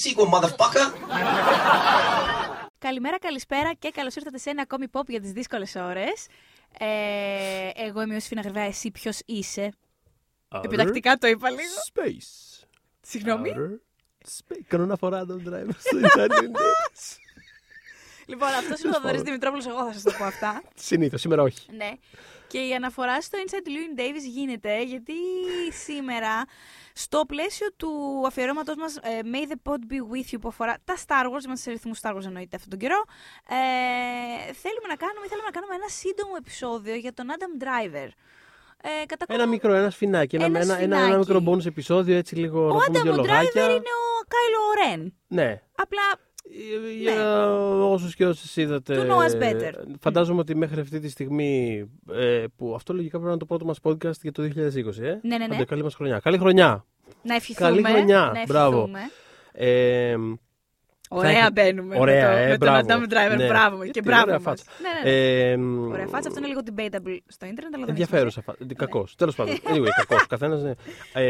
that sequel, motherfucker. Καλημέρα, καλησπέρα και καλώς ήρθατε σε ένα ακόμη pop για τις δύσκολες ώρες. Ε, εγώ είμαι ο Σφίνα Γρυβά, εσύ ποιος είσαι; Επιτακτικά το είπα λίγο. Space. Συγγνώμη. Outer Space. Κανόνα φορά τον driver στο Ιντερνετ. Λοιπόν, αυτός είναι ο Θοδωρής Δημητρόπουλος, εγώ θα σας το πω αυτά. Συνήθως, σήμερα όχι. Ναι. Και η αναφορά στο Inside Llewyn Davis γίνεται γιατί σήμερα στο πλαίσιο του αφιερώματος μας ε, May the Pod Be With You που αφορά τα Star Wars, είμαστε σε ρυθμούς Star Wars εννοείται αυτόν τον καιρό, ε, θέλουμε να κάνουμε, θέλουμε να κάνουμε ένα σύντομο επεισόδιο για τον Adam Driver. Ε, κατά Ένα κόμμα- μικρό, ένα σφινάκι. Ένα, Ένα ένα, ένα, ένα σφινάκι. μικρό bonus επεισόδιο, έτσι λίγο Ο να πούμε Adam δύο ο λογάκια. Driver είναι ο Κάιλο Ρεν. Ναι. Απλά Ε, Για όσους και όσες είδατε. Του know us better. Φαντάζομαι ότι μέχρι αυτή τη στιγμή. Ε, που αυτό λογικά πρέπει να είναι το πρώτο μας podcast για το 2020. Ε; Ναι, ναι, ναι. Άντε, καλή μας χρονιά. Καλή χρονιά. να ευχηθούμε. Καλή χρονιά. Να Μπράβο. ευχηθούμε. Ε, Ωραία έχει- μπαίνουμε Ωραία, με, το, ε, με τον μπράβο. Adam Driver. Ναι. Μπράβο. Και Γιατί, μπράβο ωραία μας. φάτσα. Ναι, ναι, ναι. ε, Ωραία φάτσα, αυτό είναι λίγο debatable στο ίντερνετ, αλλά δεν έχει Ενδιαφέρουσα φάτσα. Κακός. Τέλος πάντων. Anyway, κακός. Καθένας. Ναι. Ε,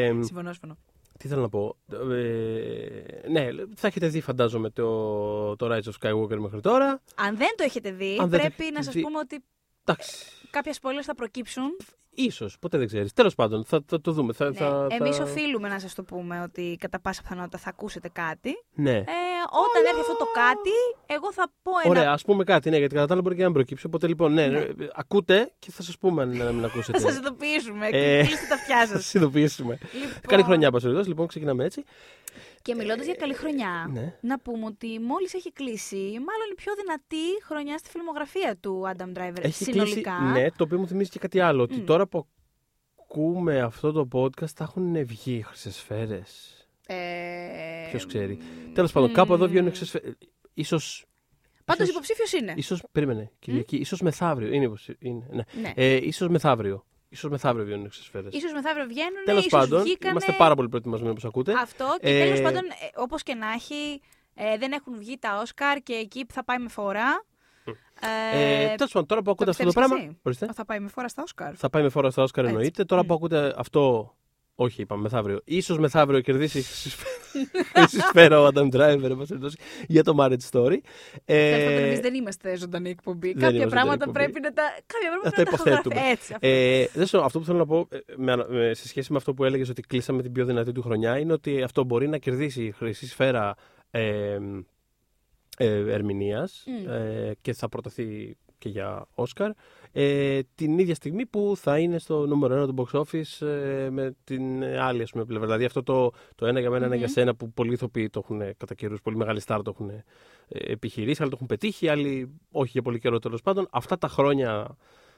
σημασία. Συμφωνώ, συμφωνώ. τι θέλω να πω; Ε, ναι, θα έχετε δει, φαντάζομαι, το, το Rise of Skywalker μέχρι τώρα. Αν δεν το έχετε δει, Αν δεν το πρέπει έχετε να σας δει- πούμε ότι Εντάξει. κάποια spoilers θα προκύψουν. Ίσως, ποτέ δεν ξέρεις. Τέλος πάντων, θα, θα το δούμε. Θα, Ναι. θα, Εμείς θα... οφείλουμε να σας το πούμε ότι κατά πάσα πιθανότητα θα ακούσετε κάτι. Ναι. Ε, όταν έρθει αυτό το κάτι, εγώ θα πω ένα... Ωραία, ας πούμε κάτι, ναι, γιατί κατά τα άλλα μπορεί και να προκύψει. Οπότε λοιπόν, ναι, Ναι. ε, ακούτε και θα σας πούμε αν είναι να μην ακούσετε. Θα σας ειδοποιήσουμε. Ε, Κλείστε τα αυτιά Θα σας. σα ειδοποιήσουμε. Λοιπόν, Καλή χρονιά, Πασοριδό. Λοιπόν, ξεκινάμε έτσι. Και μιλώντας για καλή χρονιά, Ναι. να πούμε ότι μόλις έχει κλείσει, μάλλον η πιο δυνατή χρονιά στη φιλμογραφία του Adam Driver Έχει συνολικά. κλείσει. Ναι, το οποίο μου θυμίζει και κάτι άλλο. Ότι Μμ. τώρα που ακούμε αυτό το podcast θα έχουν βγει χρυσές σφαίρες. Ε, Ποιος ξέρει. Τέλος πάντων, κάπου εδώ βγαίνουν χρυσές σφαίρες. σω. Πάντως ίσως- υποψήφιος είναι. Ίσως, περίμενε, Κυριακή, ίσως μεθαύριο. Είναι, υποψη- είναι ναι. Ναι. Ε, ίσως μεθαύριο. Ίσως μεθαύριο βγαίνουν οι σφαίρες. Ίσως μεθαύριο βγαίνουν, Τέλος ίσως πάντων, βγήκανε... είμαστε πάρα πολύ προετοιμασμένοι όπως ακούτε. Αυτό και Ε, τέλος πάντων, ε, όπως και να έχει, ε, δεν έχουν βγει τα Όσκαρ και εκεί που θα πάει με φορά. Ε, Ε, Τέλος πάντων, τώρα που ακούτε αυτό το πιστεύεις πράγμα. εσύ; Ορίστε. θα πάει με φορά στα Όσκαρ. Θα πάει με φόρα στα Όσκαρ Έτσι. εννοείται. Τώρα Μμ. που ακούτε αυτό. Όχι, είπαμε μεθαύριο. Ίσως μεθαύριο κερδίσει η χρυσή σφαίρα- χρυσή σφαίρα ο Adam Driver εν πάση περιπτώσει, για το Marriage Story. Ε, Εμείς δεν είμαστε ζωντανή εκπομπή. δεν Κάποια είμαστε πράγματα ζωντανή πρέπει να τα. Κάποια πράγματα Αυτά να τα υποθέτουμε. έχω γράφει. Έτσι. αυτό. Ε, δεν ξέρω, αυτό που θέλω να πω ε, με, ανα- με- σε σχέση με αυτό που έλεγες ότι κλείσαμε την πιο δυνατή του χρονιά είναι ότι αυτό μπορεί να κερδίσει η χρυσή σφαίρα ε, ε, ερμηνείας Μμ. ε, και θα προταθεί και για Όσκαρ ε, την ίδια στιγμή που θα είναι στο νούμερο 1 του box office ε, με την άλλη ας πούμε, πλευρά. Δηλαδή αυτό το, το ένα για μένα, ένα Μμμ. για σένα που πολλοί ηθοποιοί το έχουν κατά καιρούς, πολύ μεγάλοι στάρ το έχουν ε, επιχειρήσει, άλλοι το έχουν πετύχει, άλλοι όχι για πολύ καιρό τέλος πάντων. Αυτά τα χρόνια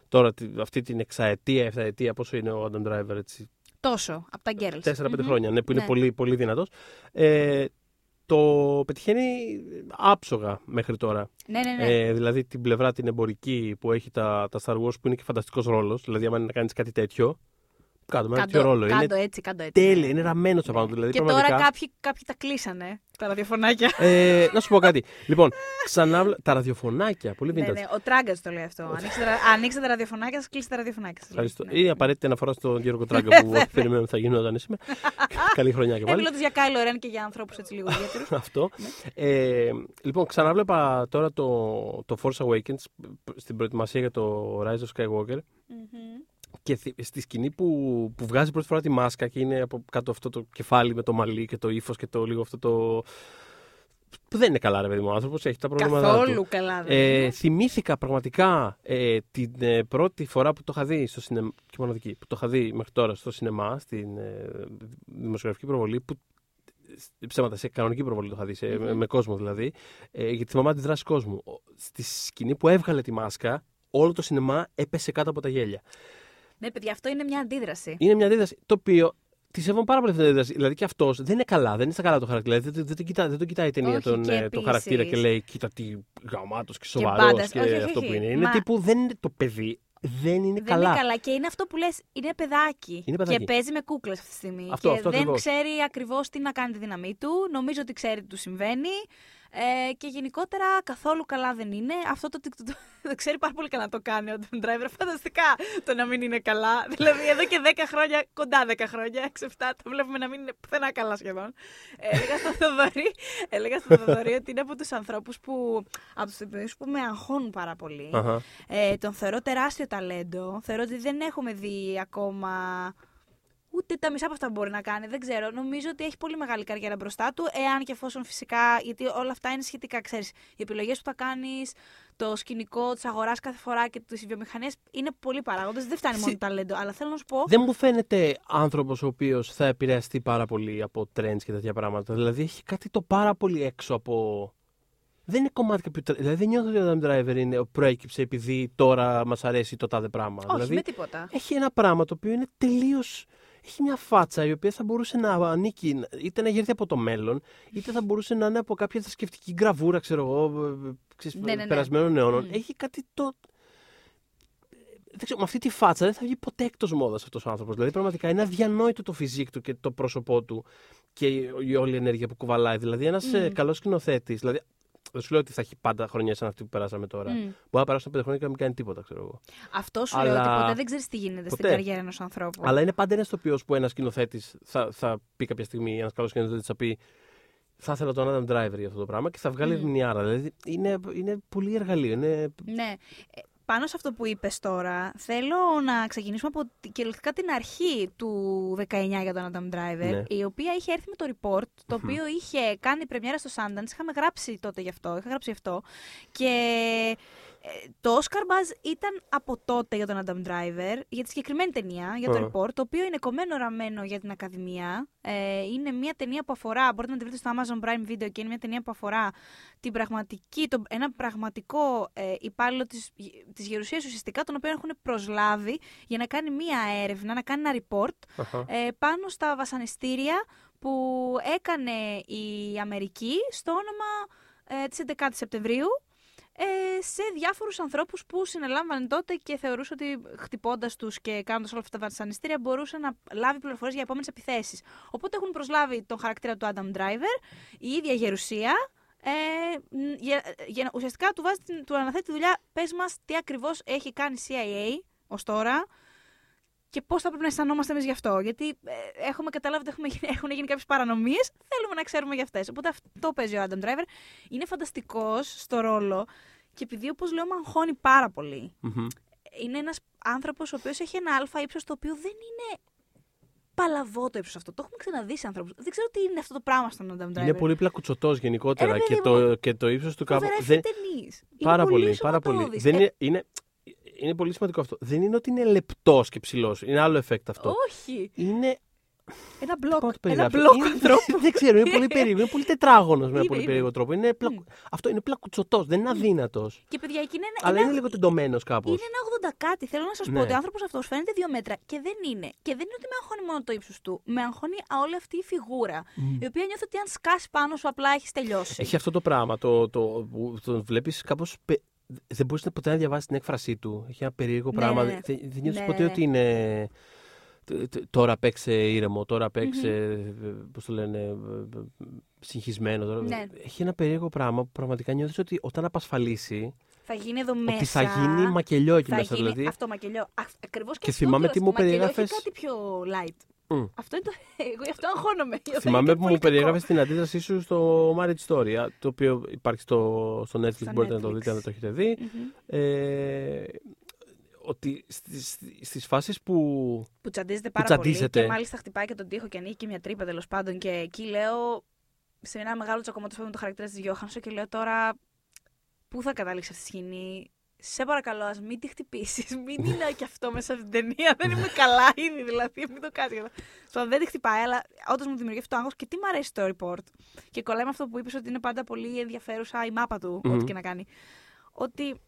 τώρα, τη- αυτή την εξαετία, εφταετία, πόσο είναι ο Adam Driver, έτσι, Τόσο, από τα Girls. 4-5 Μμμ. χρόνια, ναι, που είναι Ναι. πολύ, πολύ δυνατός. Ε, το πετυχαίνει άψογα μέχρι τώρα. Ναι, ναι, ναι. Ε, δηλαδή την πλευρά την εμπορική που έχει τα, τα Star Wars που είναι και φανταστικός ρόλος. Δηλαδή, άμα είναι να κάνεις κάτι τέτοιο, κάτω με ένα τέτοιο ρόλο. κάντο είναι έτσι, κάντο έτσι. τέλεια, είναι ραμμένος στο πάνω του. Δηλαδή, και πραγματικά... τώρα κάποιοι, κάποιοι τα κλείσανε, τα ραδιοφωνάκια. Ε, να σου πω κάτι. λοιπόν, ξανά τα ραδιοφωνάκια. Πολύ ναι, vintage. ναι, ο Τράγκας το λέει αυτό. Ανοίξτε, τα- ανοίξτε τα ραδιοφωνάκια σας, κλείστε τα ραδιοφωνάκια σας. Ευχαριστώ. Είναι απαραίτητη αναφορά στον Γιώργο Τράγκα που περιμένουμε θα γινόταν σήμερα. Καλή χρονιά και Ε, πάλι. μιλώντας για Κάιλο Ρεν και για ανθρώπους έτσι λίγο ιδιαίτερους. Αυτό. Ε, λοιπόν, ξανάβλεπα τώρα το, το Force Awakens στην προετοιμασία για το Rise of Skywalker και θυ- στη σκηνή που, που βγάζει πρώτη φορά τη μάσκα και είναι από κάτω αυτό το κεφάλι με το μαλλί και το ύφος και το λίγο αυτό το. που δεν είναι καλά, ρε παιδί μου. Ο άνθρωπος έχει τα προβλήματά του. Καθόλου καλά δεν Ε, είναι. θυμήθηκα πραγματικά ε, την ε, πρώτη φορά που το είχα δει στο σινεμά, και μοναδική, που το είχα δει μέχρι τώρα στο σινεμά, στην ε, δημοσιογραφική προβολή, που ε, ψέματα, σε κανονική προβολή το είχα δει, σε- με, με κόσμο δηλαδή, ε, γιατί θυμάμαι τη δράση κόσμου. Ο- Στη σκηνή που έβγαλε τη μάσκα, όλο το σινεμά έπεσε κάτω από τα γέλια. Ναι, παιδιά, αυτό είναι μια αντίδραση. Είναι μια αντίδραση το οποίο τη σέβομαι πάρα πολύ αυτή την αντίδραση. Δηλαδή και αυτός δεν είναι καλά, δεν είναι στα καλά το χαρακτήρα. Δηλαδή, δεν, δεν, τον κοιτά, δεν τον κοιτάει η ταινία Όχι, τον, και ε, το επίσης- χαρακτήρα και λέει: Κοίτα τι γαμάτος και σοβαρός μπάντας. και, Όχι, όχι, αυτό όχι. που είναι. Είναι Μα- τύπου δεν είναι το παιδί. Δεν είναι δεν καλά. είναι καλά. Και είναι αυτό που λες, είναι παιδάκι. Είναι παιδάκι. Και παίζει με κούκλες αυτή τη στιγμή. Αυτό, και αυτό δεν ακριβώς. ξέρει ακριβώς τι να κάνει τη δύναμή του. Νομίζω ότι ξέρει τι του συμβαίνει. Ε, και γενικότερα καθόλου καλά δεν είναι. Αυτό το TikTok το ξέρει πάρα πολύ καλά να το κάνει ο Adam Driver. Φανταστικά το να μην είναι καλά. δηλαδή εδώ και 10 χρόνια, κοντά 10 χρόνια, 6-7, το βλέπουμε να μην είναι πουθενά καλά σχεδόν. Ε, έλεγα στο Θοδωρή, έλεγα στο Θοδωρή ότι είναι από τους ανθρώπους που. από τους που με αγχώνουν πάρα πολύ. Αχα. Ε, τον θεωρώ τεράστιο ταλέντο. Θεωρώ ότι δεν έχουμε δει ακόμα ούτε τα μισά από αυτά που μπορεί να κάνει. Δεν ξέρω. Νομίζω ότι έχει πολύ μεγάλη καριέρα μπροστά του. Εάν και εφόσον φυσικά. Γιατί όλα αυτά είναι σχετικά, ξέρεις. Οι επιλογές που θα κάνεις, το σκηνικό της αγοράς κάθε φορά και τις βιομηχανίες είναι πολλοί παράγοντες. Δεν φτάνει μόνο Συ- το ταλέντο. Αλλά θέλω να σου πω. Δεν μου φαίνεται άνθρωπος ο οποίος θα επηρεαστεί πάρα πολύ από trends και τέτοια πράγματα. Δηλαδή έχει κάτι το πάρα πολύ έξω από. Δεν είναι κομμάτι κάποιου. tra- Δηλαδή δεν νιώθω ότι ο Adam Driver είναι, προέκυψε επειδή τώρα μας αρέσει το τάδε πράγμα. Όχι, δηλαδή με τίποτα. έχει ένα πράγμα το οποίο είναι τελείως. Έχει μια φάτσα η οποία θα μπορούσε να ανήκει είτε να γέρθει από το μέλλον, είτε θα μπορούσε να είναι από κάποια θρησκευτική γραβούρα, ξέρω εγώ, ε, ε, ξέρεις, Ναι, ναι, ναι. περασμένων αιώνων. Μμ. Έχει κάτι το. Δεν ξέρω, με αυτή τη φάτσα δεν θα βγει ποτέ εκτός μόδας αυτός ο άνθρωπος. Δηλαδή, πραγματικά είναι αδιανόητο το φυσικό του και το πρόσωπό του και η, η όλη η ενέργεια που κουβαλάει. Δηλαδή, ένας Μμ. καλός σκηνοθέτης. Δηλαδή, δεν σου λέω ότι θα έχει πάντα χρονιά σαν αυτή που περάσαμε τώρα. Μμ. Μπορεί να περάσουν πέντε χρόνια και να μην κάνει τίποτα, ξέρω εγώ. Αυτό σου λέω Αλλά- ότι ποτέ δεν ξέρεις τι γίνεται στην Ποτέ. καριέρα ενός ανθρώπου. Αλλά είναι πάντα ένας τοπίο που ένας σκηνοθέτης θα, θα πει κάποια στιγμή, ένας καλός σκηνοθέτης θα πει θα ήθελα τον Adam Driver για αυτό το πράγμα και θα βγάλει Μμ. ερμηνεία. Δηλαδή είναι, είναι πολύ εργαλείο. Είναι... Ναι. Ε, Πάνω σε αυτό που είπες τώρα, θέλω να ξεκινήσουμε από τη- κυριολεκτικά την αρχή του 19 για τον Adam Driver, Ναι. η οποία είχε έρθει με το report, το οποίο είχε κάνει πρεμιέρα στο Sundance, είχαμε γράψει τότε γι' αυτό, είχα γράψει γι' αυτό, και ε, το Oscar Buzz ήταν από τότε για τον Adam Driver, για τη συγκεκριμένη ταινία, για το Α. report, το οποίο είναι κομμένο ραμμένο για την Ακαδημία. Ε, είναι μια ταινία που αφορά, μπορείτε να τη βρείτε στο Amazon Prime Video και είναι μια ταινία που αφορά την πραγματική, το, ένα πραγματικό ε, υπάλληλο της, της Γερουσίας ουσιαστικά, τον οποίο έχουν προσλάβει για να κάνει μία έρευνα, να κάνει ένα report Αχα. ε, πάνω στα βασανιστήρια που έκανε η Αμερική στο όνομα ε, της 11 Σεπτεμβρίου ε, σε διάφορους ανθρώπους που συνελάμβανε τότε και θεωρούσε ότι χτυπώντας τους και κάνοντας όλα αυτά τα βασανιστήρια μπορούσε να λάβει πληροφορίες για επόμενες επιθέσεις. Οπότε έχουν προσλάβει τον χαρακτήρα του Adam Driver, η ίδια γερουσία, ε, μ, για, για, να- ουσιαστικά του, βάζει, την- του αναθέτει τη δουλειά, πες μας τι ακριβώς έχει κάνει η CIA ως τώρα, και πώς θα πρέπει να αισθανόμαστε εμείς γι' αυτό. Γιατί ε, έχουμε καταλάβει ότι έχουμε, γίνει- έχουν γίνει κάποιες παρανομίες, θέλουμε να ξέρουμε για αυτές. Οπότε αυτό παίζει ο Adam Driver. Είναι φανταστικός στο ρόλο και επειδή, όπως λέω, με αγχώνει πάρα πολύ. Μμμ. Είναι ένας άνθρωπος ο οποίος έχει ένα αλφα ύψος το οποίο δεν είναι παλαβό το ύψος αυτό. Το έχουμε ξαναδεί σε ανθρώπου. Δεν ξέρω τι είναι αυτό το πράγμα στον Adam Driver. Είναι πολύ πλακουτσωτό γενικότερα Ε, ρε, και, παιδί το, και το ύψος του κάπου. Φοβερά δεν- ευθετενής. Είναι Πάρα πολύ, πάρα πολύ. σωματώδης. Δεν Ε, είναι, είναι, είναι πολύ σημαντικό αυτό. Δεν είναι ότι είναι λεπτός και ψηλός. Είναι άλλο effect αυτό. Όχι. Είναι. Ένα Πώς να μπλοκ. το Ένα περιγράψω. μπλοκ Είναι- ανθρώπου. Δεν ξέρω, είναι πολύ περίεργο. Είναι πολύ τετράγωνος με ένα Είναι, πολύ είναι. περίεργο τρόπο. Είναι πλα... Μμ. Αυτό είναι πλακουτσωτό. Δεν είναι αδύνατος. Και παιδιά, εκεί είναι ένα, Αλλά ένα- είναι λίγο τεντωμένος κάπως. Είναι ένα 80 κάτι. Θέλω να σας Ναι. πω ότι ο άνθρωπος αυτός φαίνεται δύο μέτρα και δεν είναι. Και δεν είναι ότι με αγχώνει μόνο το ύψος του. Με αγχώνει όλη αυτή η φιγούρα. Η οποία νιώθω ότι αν σκάσει πάνω σου απλά έχεις τελειώσει. Έχει αυτό το πράγμα. Το, το, που τον βλέπεις κάπως. Δεν μπορείς ποτέ να διαβάσεις την έκφρασή του. Έχει ένα περίεργο Ναι, πράγμα. ναι, ναι. Δεν, δεν νιώθεις Ναι, ποτέ ναι, ότι είναι. τ- τ- Τώρα παίξε ήρεμο, τώρα παίξε. Πώς το λένε. ε, ε, Συγχυσμένο. Τώρα. Ναι. Έχει ένα περίεργο πράγμα που πραγματικά νιώθεις ότι όταν απασφαλίσει. Θα γίνει εδώ μέσα. Ότι θα γίνει μακελιό εκεί θα μέσα. γίνει Δηλαδή. αυτό μακελιό. Ακριβώς και, Και αυτό θυμάμαι κιόλας. τι Το μου μακελιό περιέγραφες. Έχει κάτι πιο light. Μμ. Αυτό είναι το. Εγώ γι' αυτό αγχώνομαι. Όταν Θυμάμαι είναι που μου πολύ κακό. περιέγραφες την αντίδρασή σου στο Marriage Story, το οποίο υπάρχει στο, στο Netflix, Στο μπορείτε να το Netflix. δείτε αν δεν το έχετε δει. Μμμ. Ε, ότι στις, στις φάσεις που Που τσαντίζεται πάρα τσαντίζεται. πολύ. Και μάλιστα χτυπάει και τον τοίχο και ανοίγει και μια τρύπα τέλος πάντων. Και εκεί λέω. Σε ένα μεγάλο τσακωμό με το χαρακτήρα της Γιώχανσο και λέω τώρα. Πού θα καταλήξει αυτή η σκηνή; Σε παρακαλώ, ας μην τη χτυπήσεις. Μην είναι και αυτό μέσα στην ταινία. Δεν είμαι καλά ήδη, δηλαδή. Μην το κάνεις. Στο δεν τη χτυπάει, αλλά όντως μου δημιουργεί αυτό το άγχος και τι μου αρέσει το report. Και κολλάει με αυτό που είπες ότι είναι πάντα πολύ ενδιαφέρουσα η μάπα του, Μμμ. ό,τι και να κάνει. Ότι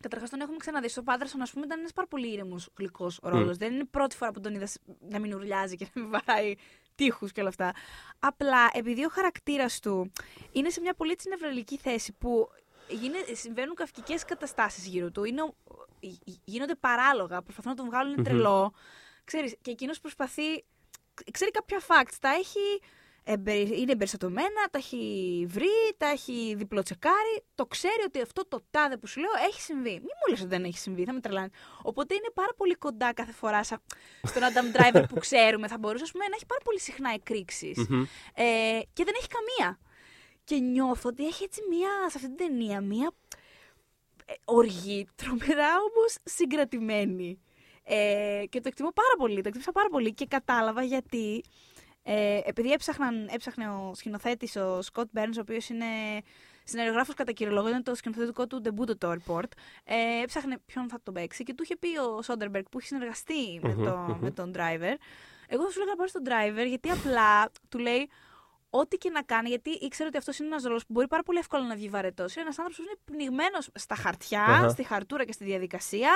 Καταρχάς τον έχουμε ξαναδεί. Στο Πάντρασον, ας πούμε, ήταν ένας πάρα πολύ ήρεμος, γλυκός ρόλος. Δεν είναι πρώτη φορά που τον είδα να μην ουρλιάζει και να μην βαράει τείχους και όλα αυτά. Απλά επειδή ο χαρακτήρας του είναι σε μια πολύ έτσι νευραλική θέση που γίνε, συμβαίνουν καυκικές καταστάσεις γύρω του. Είναι, ο- γι- γίνονται παράλογα, προσπαθούν να τον βγάλουν Μμμ. τρελό. Ξέρεις, και εκείνος προσπαθεί. Ξέρει κάποια facts, τα έχει εμπερι- είναι εμπεριστατωμένα, τα έχει βρει, τα έχει διπλοτσεκάρει, το ξέρει ότι αυτό το τάδε που σου λέω έχει συμβεί. Μην μου λες ότι δεν έχει συμβεί, θα με τρελάνει. Οπότε είναι πάρα πολύ κοντά κάθε φορά σα- στον Adam Driver που ξέρουμε. Θα μπορούσε ας πούμε, να έχει πάρα πολύ συχνά εκρήξεις. Μμμ. Ε, και δεν έχει καμία. Και νιώθω ότι έχει έτσι μία, σε αυτή την ταινία, μία ε, οργή, τρομερά όμως συγκρατημένη. Ε, και το εκτιμώ πάρα πολύ, το εκτίμησα πάρα πολύ και κατάλαβα γιατί ε, επειδή έψαχναν, έψαχνε ο σκηνοθέτης ο Σκοτ Μπέρνς, ο οποίος είναι συνεργογράφος κατά κύριο λόγο, είναι το σκηνοθετικό του debut το report, ε, έψαχνε ποιον θα τον παίξει και του είχε πει ο Σόντερμπεργκ που έχει συνεργαστεί με, Μμμ, το, μμμ. με τον driver. Εγώ θα σου έλεγα να πάρει τον driver γιατί απλά του λέει ό,τι και να κάνει, γιατί ήξερε ότι αυτός είναι ένας ρόλος που μπορεί πάρα πολύ εύκολα να βγει βαρετός. Είναι ένας άνθρωπος που είναι πνιγμένος στα χαρτιά, Αχα. στη χαρτούρα και στη διαδικασία,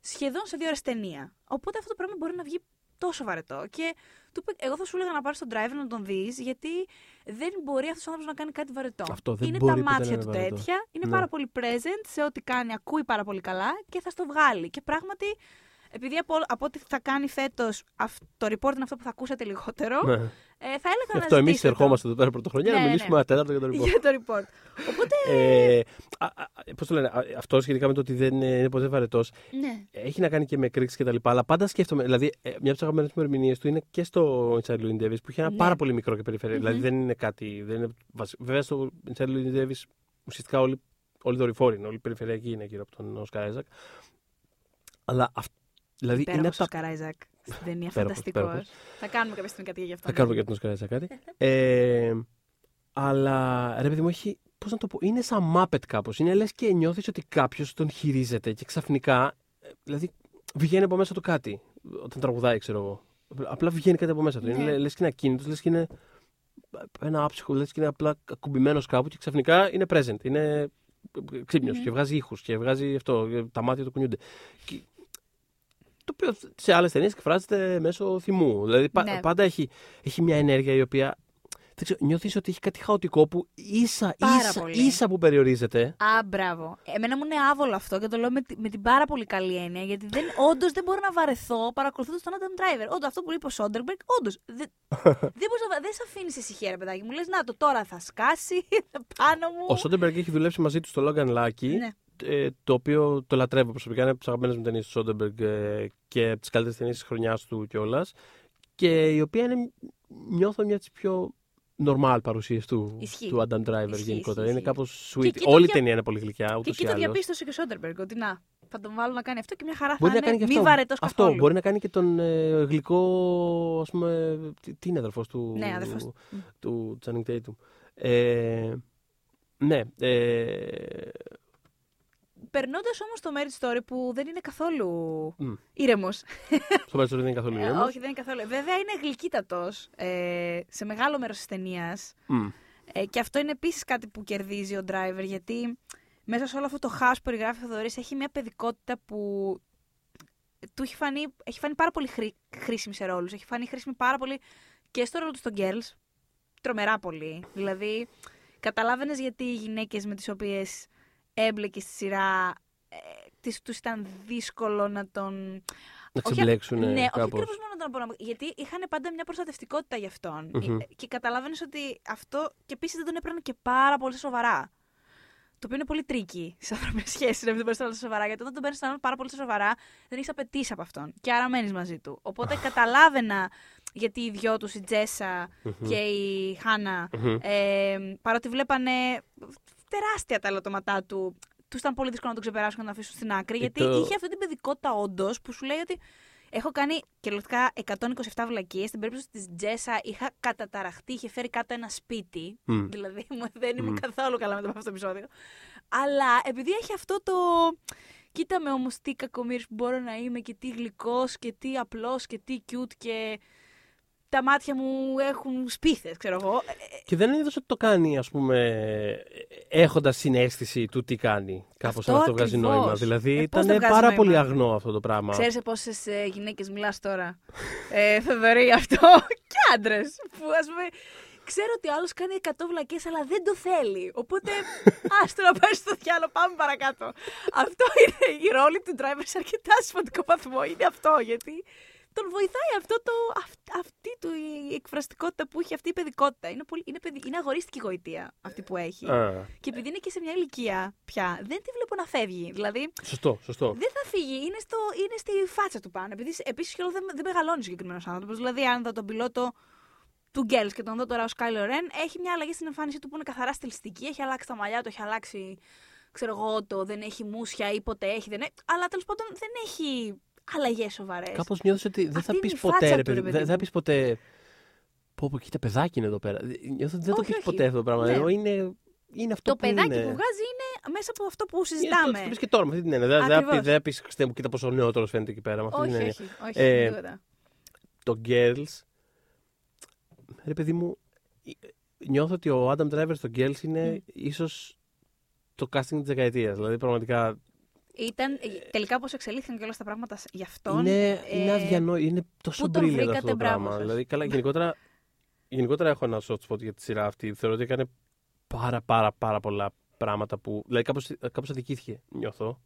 σχεδόν σε δύο ώρες ταινία. Οπότε αυτό το πράγμα μπορεί να βγει τόσο βαρετό. Και του είπε, εγώ θα σου έλεγα να πάρεις τον driver να τον δεις, γιατί δεν μπορεί αυτός ο άνθρωπος να κάνει κάτι βαρετό. Αυτό δεν είναι μπορεί τα ποτέ να μάτια είναι του βαρετό. τέτοια, είναι Ναι. πάρα πολύ present σε ό,τι κάνει, ακούει πάρα πολύ καλά και θα στο βγάλει. Και πράγματι, επειδή από, από ό,τι θα κάνει φέτος, το report είναι αυτό που θα ακούσετε λιγότερο, Ναι. Ε, θα έλεγα Γι' να αυτό εμείς ζητήσετε το. ερχόμαστε εδώ πέρα πρωτοχρονιά Ναι, να ναι. μιλήσουμε ένα τέταρτο για το report. για το report. Οπότε, ε, α, α, πώς το λένε, α, αυτό σχετικά με το ότι δεν είναι ποτέ βαρετός. ναι. Έχει να κάνει και με εκρήξει και τα λοιπά. Αλλά πάντα σκέφτομαι. Δηλαδή, ε, μια από τις αγαπημένες μου ερμηνείε του είναι και στο Inside Louis Davis που είχε ένα Ναι. πάρα πολύ μικρό και περιφερεια Μμμ. Δηλαδή δεν είναι κάτι. Δεν είναι βασι- Βέβαια στο Inside Louis Davis ουσιαστικά όλοι, όλοι δορυφόροι είναι. Όλοι οι περιφερειακοί είναι γύρω από τον Oscar Isaac. Αλλά αυ- δηλαδή είναι Υπέροχος από ο τα Σκαράιζακ στην ταινία. Υπέροχος, Φανταστικό. υπέροχος. Θα κάνουμε κάποια στιγμή κάτι για αυτό. Θα ναι. κάνουμε για τον Oscar Isaac κάτι. ε, αλλά ρε παιδί μου, έχει. Πώς να το πω, είναι σαν Muppet κάπως. Είναι λες και νιώθεις ότι κάποιος τον χειρίζεται και ξαφνικά. ε, Δηλαδή βγαίνει από μέσα του κάτι. Όταν τραγουδάει, ξέρω εγώ. Απλά βγαίνει κάτι από μέσα του. Ναι. Είναι λες και είναι ακίνητος, λες και είναι ένα άψυχο, λες και είναι απλά ακουμπημένος κάπου και ξαφνικά είναι present. Είναι ξύπνιος Μμμ. και βγάζει ήχους και βγάζει αυτό. Τα μάτια του κουνιούνται. Και- το οποίο σε άλλες ταινίες εκφράζεται μέσω θυμού. Δηλαδή πα- Ναι. πάντα έχει, έχει μια ενέργεια η οποία. Δεν ξέρω, νιώθεις ότι έχει κάτι χαοτικό που ίσα, Πάρα ίσα, πολύ. ίσα που περιορίζεται. Α, μπράβο. Εμένα μου είναι άβολο αυτό και το λέω με, τη- με την πάρα πολύ καλή έννοια. Γιατί δεν, όντως δεν μπορώ να βαρεθώ παρακολουθώντας τον Adam Driver. Όντως αυτό που είπε ο Σόντερμπεργκ, όντως. Δεν, δεν, μπορείς να βα- δεν σε αφήνεις ησυχία, ρε παιδάκι μου. Λες, να το τώρα θα σκάσει πάνω μου. Ο Σόντεμπεργκ έχει δουλέψει μαζί του στο Logan Lucky, Ναι. Ε, το οποίο το λατρεύω προσωπικά. Είναι από τις αγαπημένες μου ταινίες του Σόντεμπεργκ ε, και από τις καλύτερες ταινίες της χρονιάς του κιόλας. Και η οποία είναι, νιώθω μια από τις πιο normal παρουσίες του, Ισχύει. του Adam Driver Ισχύει, γενικότερα. ισχύει, Είναι ισχύει. κάπως Και sweet. εκεί το Όλη η δια- ταινία είναι πολύ γλυκιά, Και ούτως εκεί ή το άλλως. διαπίστωσε και ο Σόντερμπεργκ ότι να, θα τον βάλω να κάνει αυτό και μια χαρά Μπορεί θα να κάνει είναι και μη αυτό. βαρετός καθόλου. Αυτό. Μπορεί να κάνει και τον ε, γλυκό, ας πούμε. Τι, τι είναι αδερφός του. Ναι, αδερφός. του Channing Tatum. Ε, ναι. Ε, Περνώντας όμως το Marriage Story που δεν είναι καθόλου μ, ήρεμος. στο μέρο δεν είναι καθόλου Ε, ήρεμος. όχι, δεν είναι καθόλου. Βέβαια είναι γλυκύτατος ε, σε μεγάλο μέρος της ταινίας. Μ, Ε, και αυτό είναι επίσης κάτι που κερδίζει ο driver, γιατί μέσα σε όλο αυτό το χάος που περιγράφει ο Θοδωρής έχει μια παιδικότητα που του έχει φανεί, έχει φανεί πάρα πολύ χρή, χρήσιμη σε ρόλους. Έχει φανεί χρήσιμη πάρα πολύ και στο ρόλο του στο Girls. Τρομερά πολύ. Δηλαδή, καταλάβαινες γιατί οι γυναίκες με τις οποίες έμπλεκε στη σειρά ε, τις, τους ήταν δύσκολο να τον να όχι- ξεμπλέξουν ναι, όχι κάπως. ακριβώς μόνο τον απονομο- Γιατί είχαν πάντα μια προστατευτικότητα για αυτόν. Μμμ. Ε, Και καταλάβαινε ότι αυτό. Και επίσης δεν τον έπαιρνε και πάρα πολύ σοβαρά. Το οποίο είναι πολύ tricky στις ανθρώπινες σχέσεις να μην τον παίρνει τόσο σοβαρά. Γιατί όταν τον παίρνεις έναν πάρα πολύ σοβαρά, δεν έχεις απαιτήσει από αυτόν. Και άρα μένεις μαζί του. Οπότε καταλάβαινα γιατί οι δυο τους, η Τζέσα Μμμ. και η Χάνα, Μμμ. ε, παρότι βλέπανε τεράστια τα ελαττώματά του, τους ήταν πολύ δύσκολο να το ξεπεράσουν και να το αφήσουν στην άκρη. Γιατί το- είχε αυτή την παιδικότητα όντως που σου λέει ότι έχω κάνει κυριολεκτικά 127 βλακίες. Στην περίπτωση της Τζέσα είχα καταταραχτεί, είχε φέρει κάτω ένα σπίτι. Μμ. Δηλαδή μου- δεν ήμουν Μμ. καθόλου καλά με το αυτό το επεισόδιο. Αλλά επειδή έχει αυτό το. Κοίτα με όμως τι κακομοίρη που μπορώ να είμαι και τι γλυκός και τι απλός και τι cute και τα μάτια μου έχουν σπίθες, ξέρω εγώ. Ε, Και δεν είδος ότι το κάνει, ας πούμε, έχοντας συνέστηση του τι κάνει. Κάπως Αυτό να αυτό βγάζει ακριβώς. νόημα. Δηλαδή Ε, πώς ήταν δεν βγάζει πάρα νόημα; πολύ αγνό αυτό το πράγμα. Ξέρεις σε πόσες ε, γυναίκες μιλάς τώρα, ε, Θοδωρή, αυτό, και άντρες, που ας πούμε, ξέρω ότι ο άλλος κάνει 100 βλακές, αλλά δεν το θέλει. Οπότε, άστο να πάει στο διάλογο, πάμε παρακάτω. αυτό είναι η ρόλη του driver σε αρκετά σημαντικό βαθμό. Είναι αυτό, γιατί τον βοηθάει αυτό το, αυ- αυτή του η εκφραστικότητα που έχει αυτή η παιδικότητα. Είναι, πολύ, είναι, παιδι, είναι αγορίστικη γοητεία αυτή που έχει. Α, Και επειδή είναι και σε μια ηλικία πια, δεν τη βλέπω να φεύγει. Δηλαδή, σωστό, σωστό. δεν θα φύγει. Είναι, στο, είναι στη φάτσα του πάνω. Επειδή επίσης κιόλα δεν, δεν μεγαλώνει ο συγκεκριμένος άνθρωπος. Δηλαδή, αν δω τον πιλότο του Γκέλς και τον δω τώρα ως Κάιλο Ρεν, έχει μια αλλαγή στην εμφάνιση του που είναι καθαρά στιλιστική. Έχει αλλάξει τα μαλλιά του, έχει αλλάξει. Ξέρω εγώ το, δεν έχει μουσια ή ποτέ έχει. Δεν έχει, αλλά τέλος πάντων δεν έχει αλλαγές σοβαρές. Κάπως νιώθω ότι δεν Αυτή θα είναι πεις η ποτέ, φάτσα ρε του, παιδί. ρε Δεν παιδί θα μου. πεις ποτέ. Πω, πω, κοίτα, παιδάκι είναι εδώ πέρα. Νιώθω ότι δεν το Όχι, πεις όχι. ποτέ αυτό το πράγμα. Ναι. Ενώ είναι, είναι αυτό Το που παιδάκι είναι. που βγάζει είναι μέσα από αυτό που Είναι συζητάμε. Το, το πεις και τώρα με αυτή την έννοια. Δεν- Δεν θα πει- Ακριβώς. δεν θα πεις, Χριστέ μου, κοίτα πόσο νεότερο φαίνεται εκεί πέρα. Με αυτή την όχι, έννοια. όχι, όχι, Ε, τίποτα. Το Girls. Ρε παιδί μου, νιώθω ότι ο Adam Driver στο Girls είναι ίσως το casting της δεκαετίας. Δηλαδή, πραγματικά Ήταν, τελικά πώς εξελίχθηκαν και όλα τα πράγματα γι' αυτόν. είναι, ε, είναι αδιανόητο. Είναι τόσο πού τον brilliant βρήκατε, αυτό το μπράβο πράγμα. σας. Δηλαδή, καλά, γενικότερα, γενικότερα έχω ένα soft spot για τη σειρά αυτή. Θεωρώ ότι έκανε πάρα πάρα πάρα πολλά πράγματα που. Δηλαδή, κάπως, κάπως αδικήθηκε, νιώθω.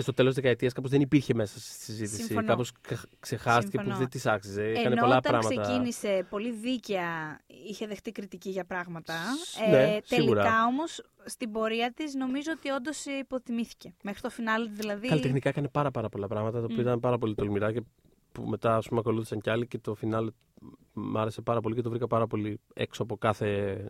Και στο τέλος της δεκαετίας κάπως δεν υπήρχε μέσα στη συζήτηση. Συμφωνώ. Κάπως ξεχάστηκε Συμφωνώ. που δεν της άξιζε. Έκανε Ενώ πολλά όταν πράγματα. ξεκίνησε πολύ δίκαια είχε δεχτεί κριτική για πράγματα. Σ- ναι, σίγουρα. τελικά όμως στην πορεία της νομίζω ότι όντως υποτιμήθηκε. Μέχρι το φινάλε δηλαδή. Καλλιτεχνικά έκανε πάρα, πάρα πολλά πράγματα, τα οποία Μμ. ήταν πάρα πολύ τολμηρά και που μετά ας πούμε, ακολούθησαν κι άλλοι και το φινάλε μ' άρεσε πάρα πολύ και το βρήκα πάρα πολύ έξω από κάθε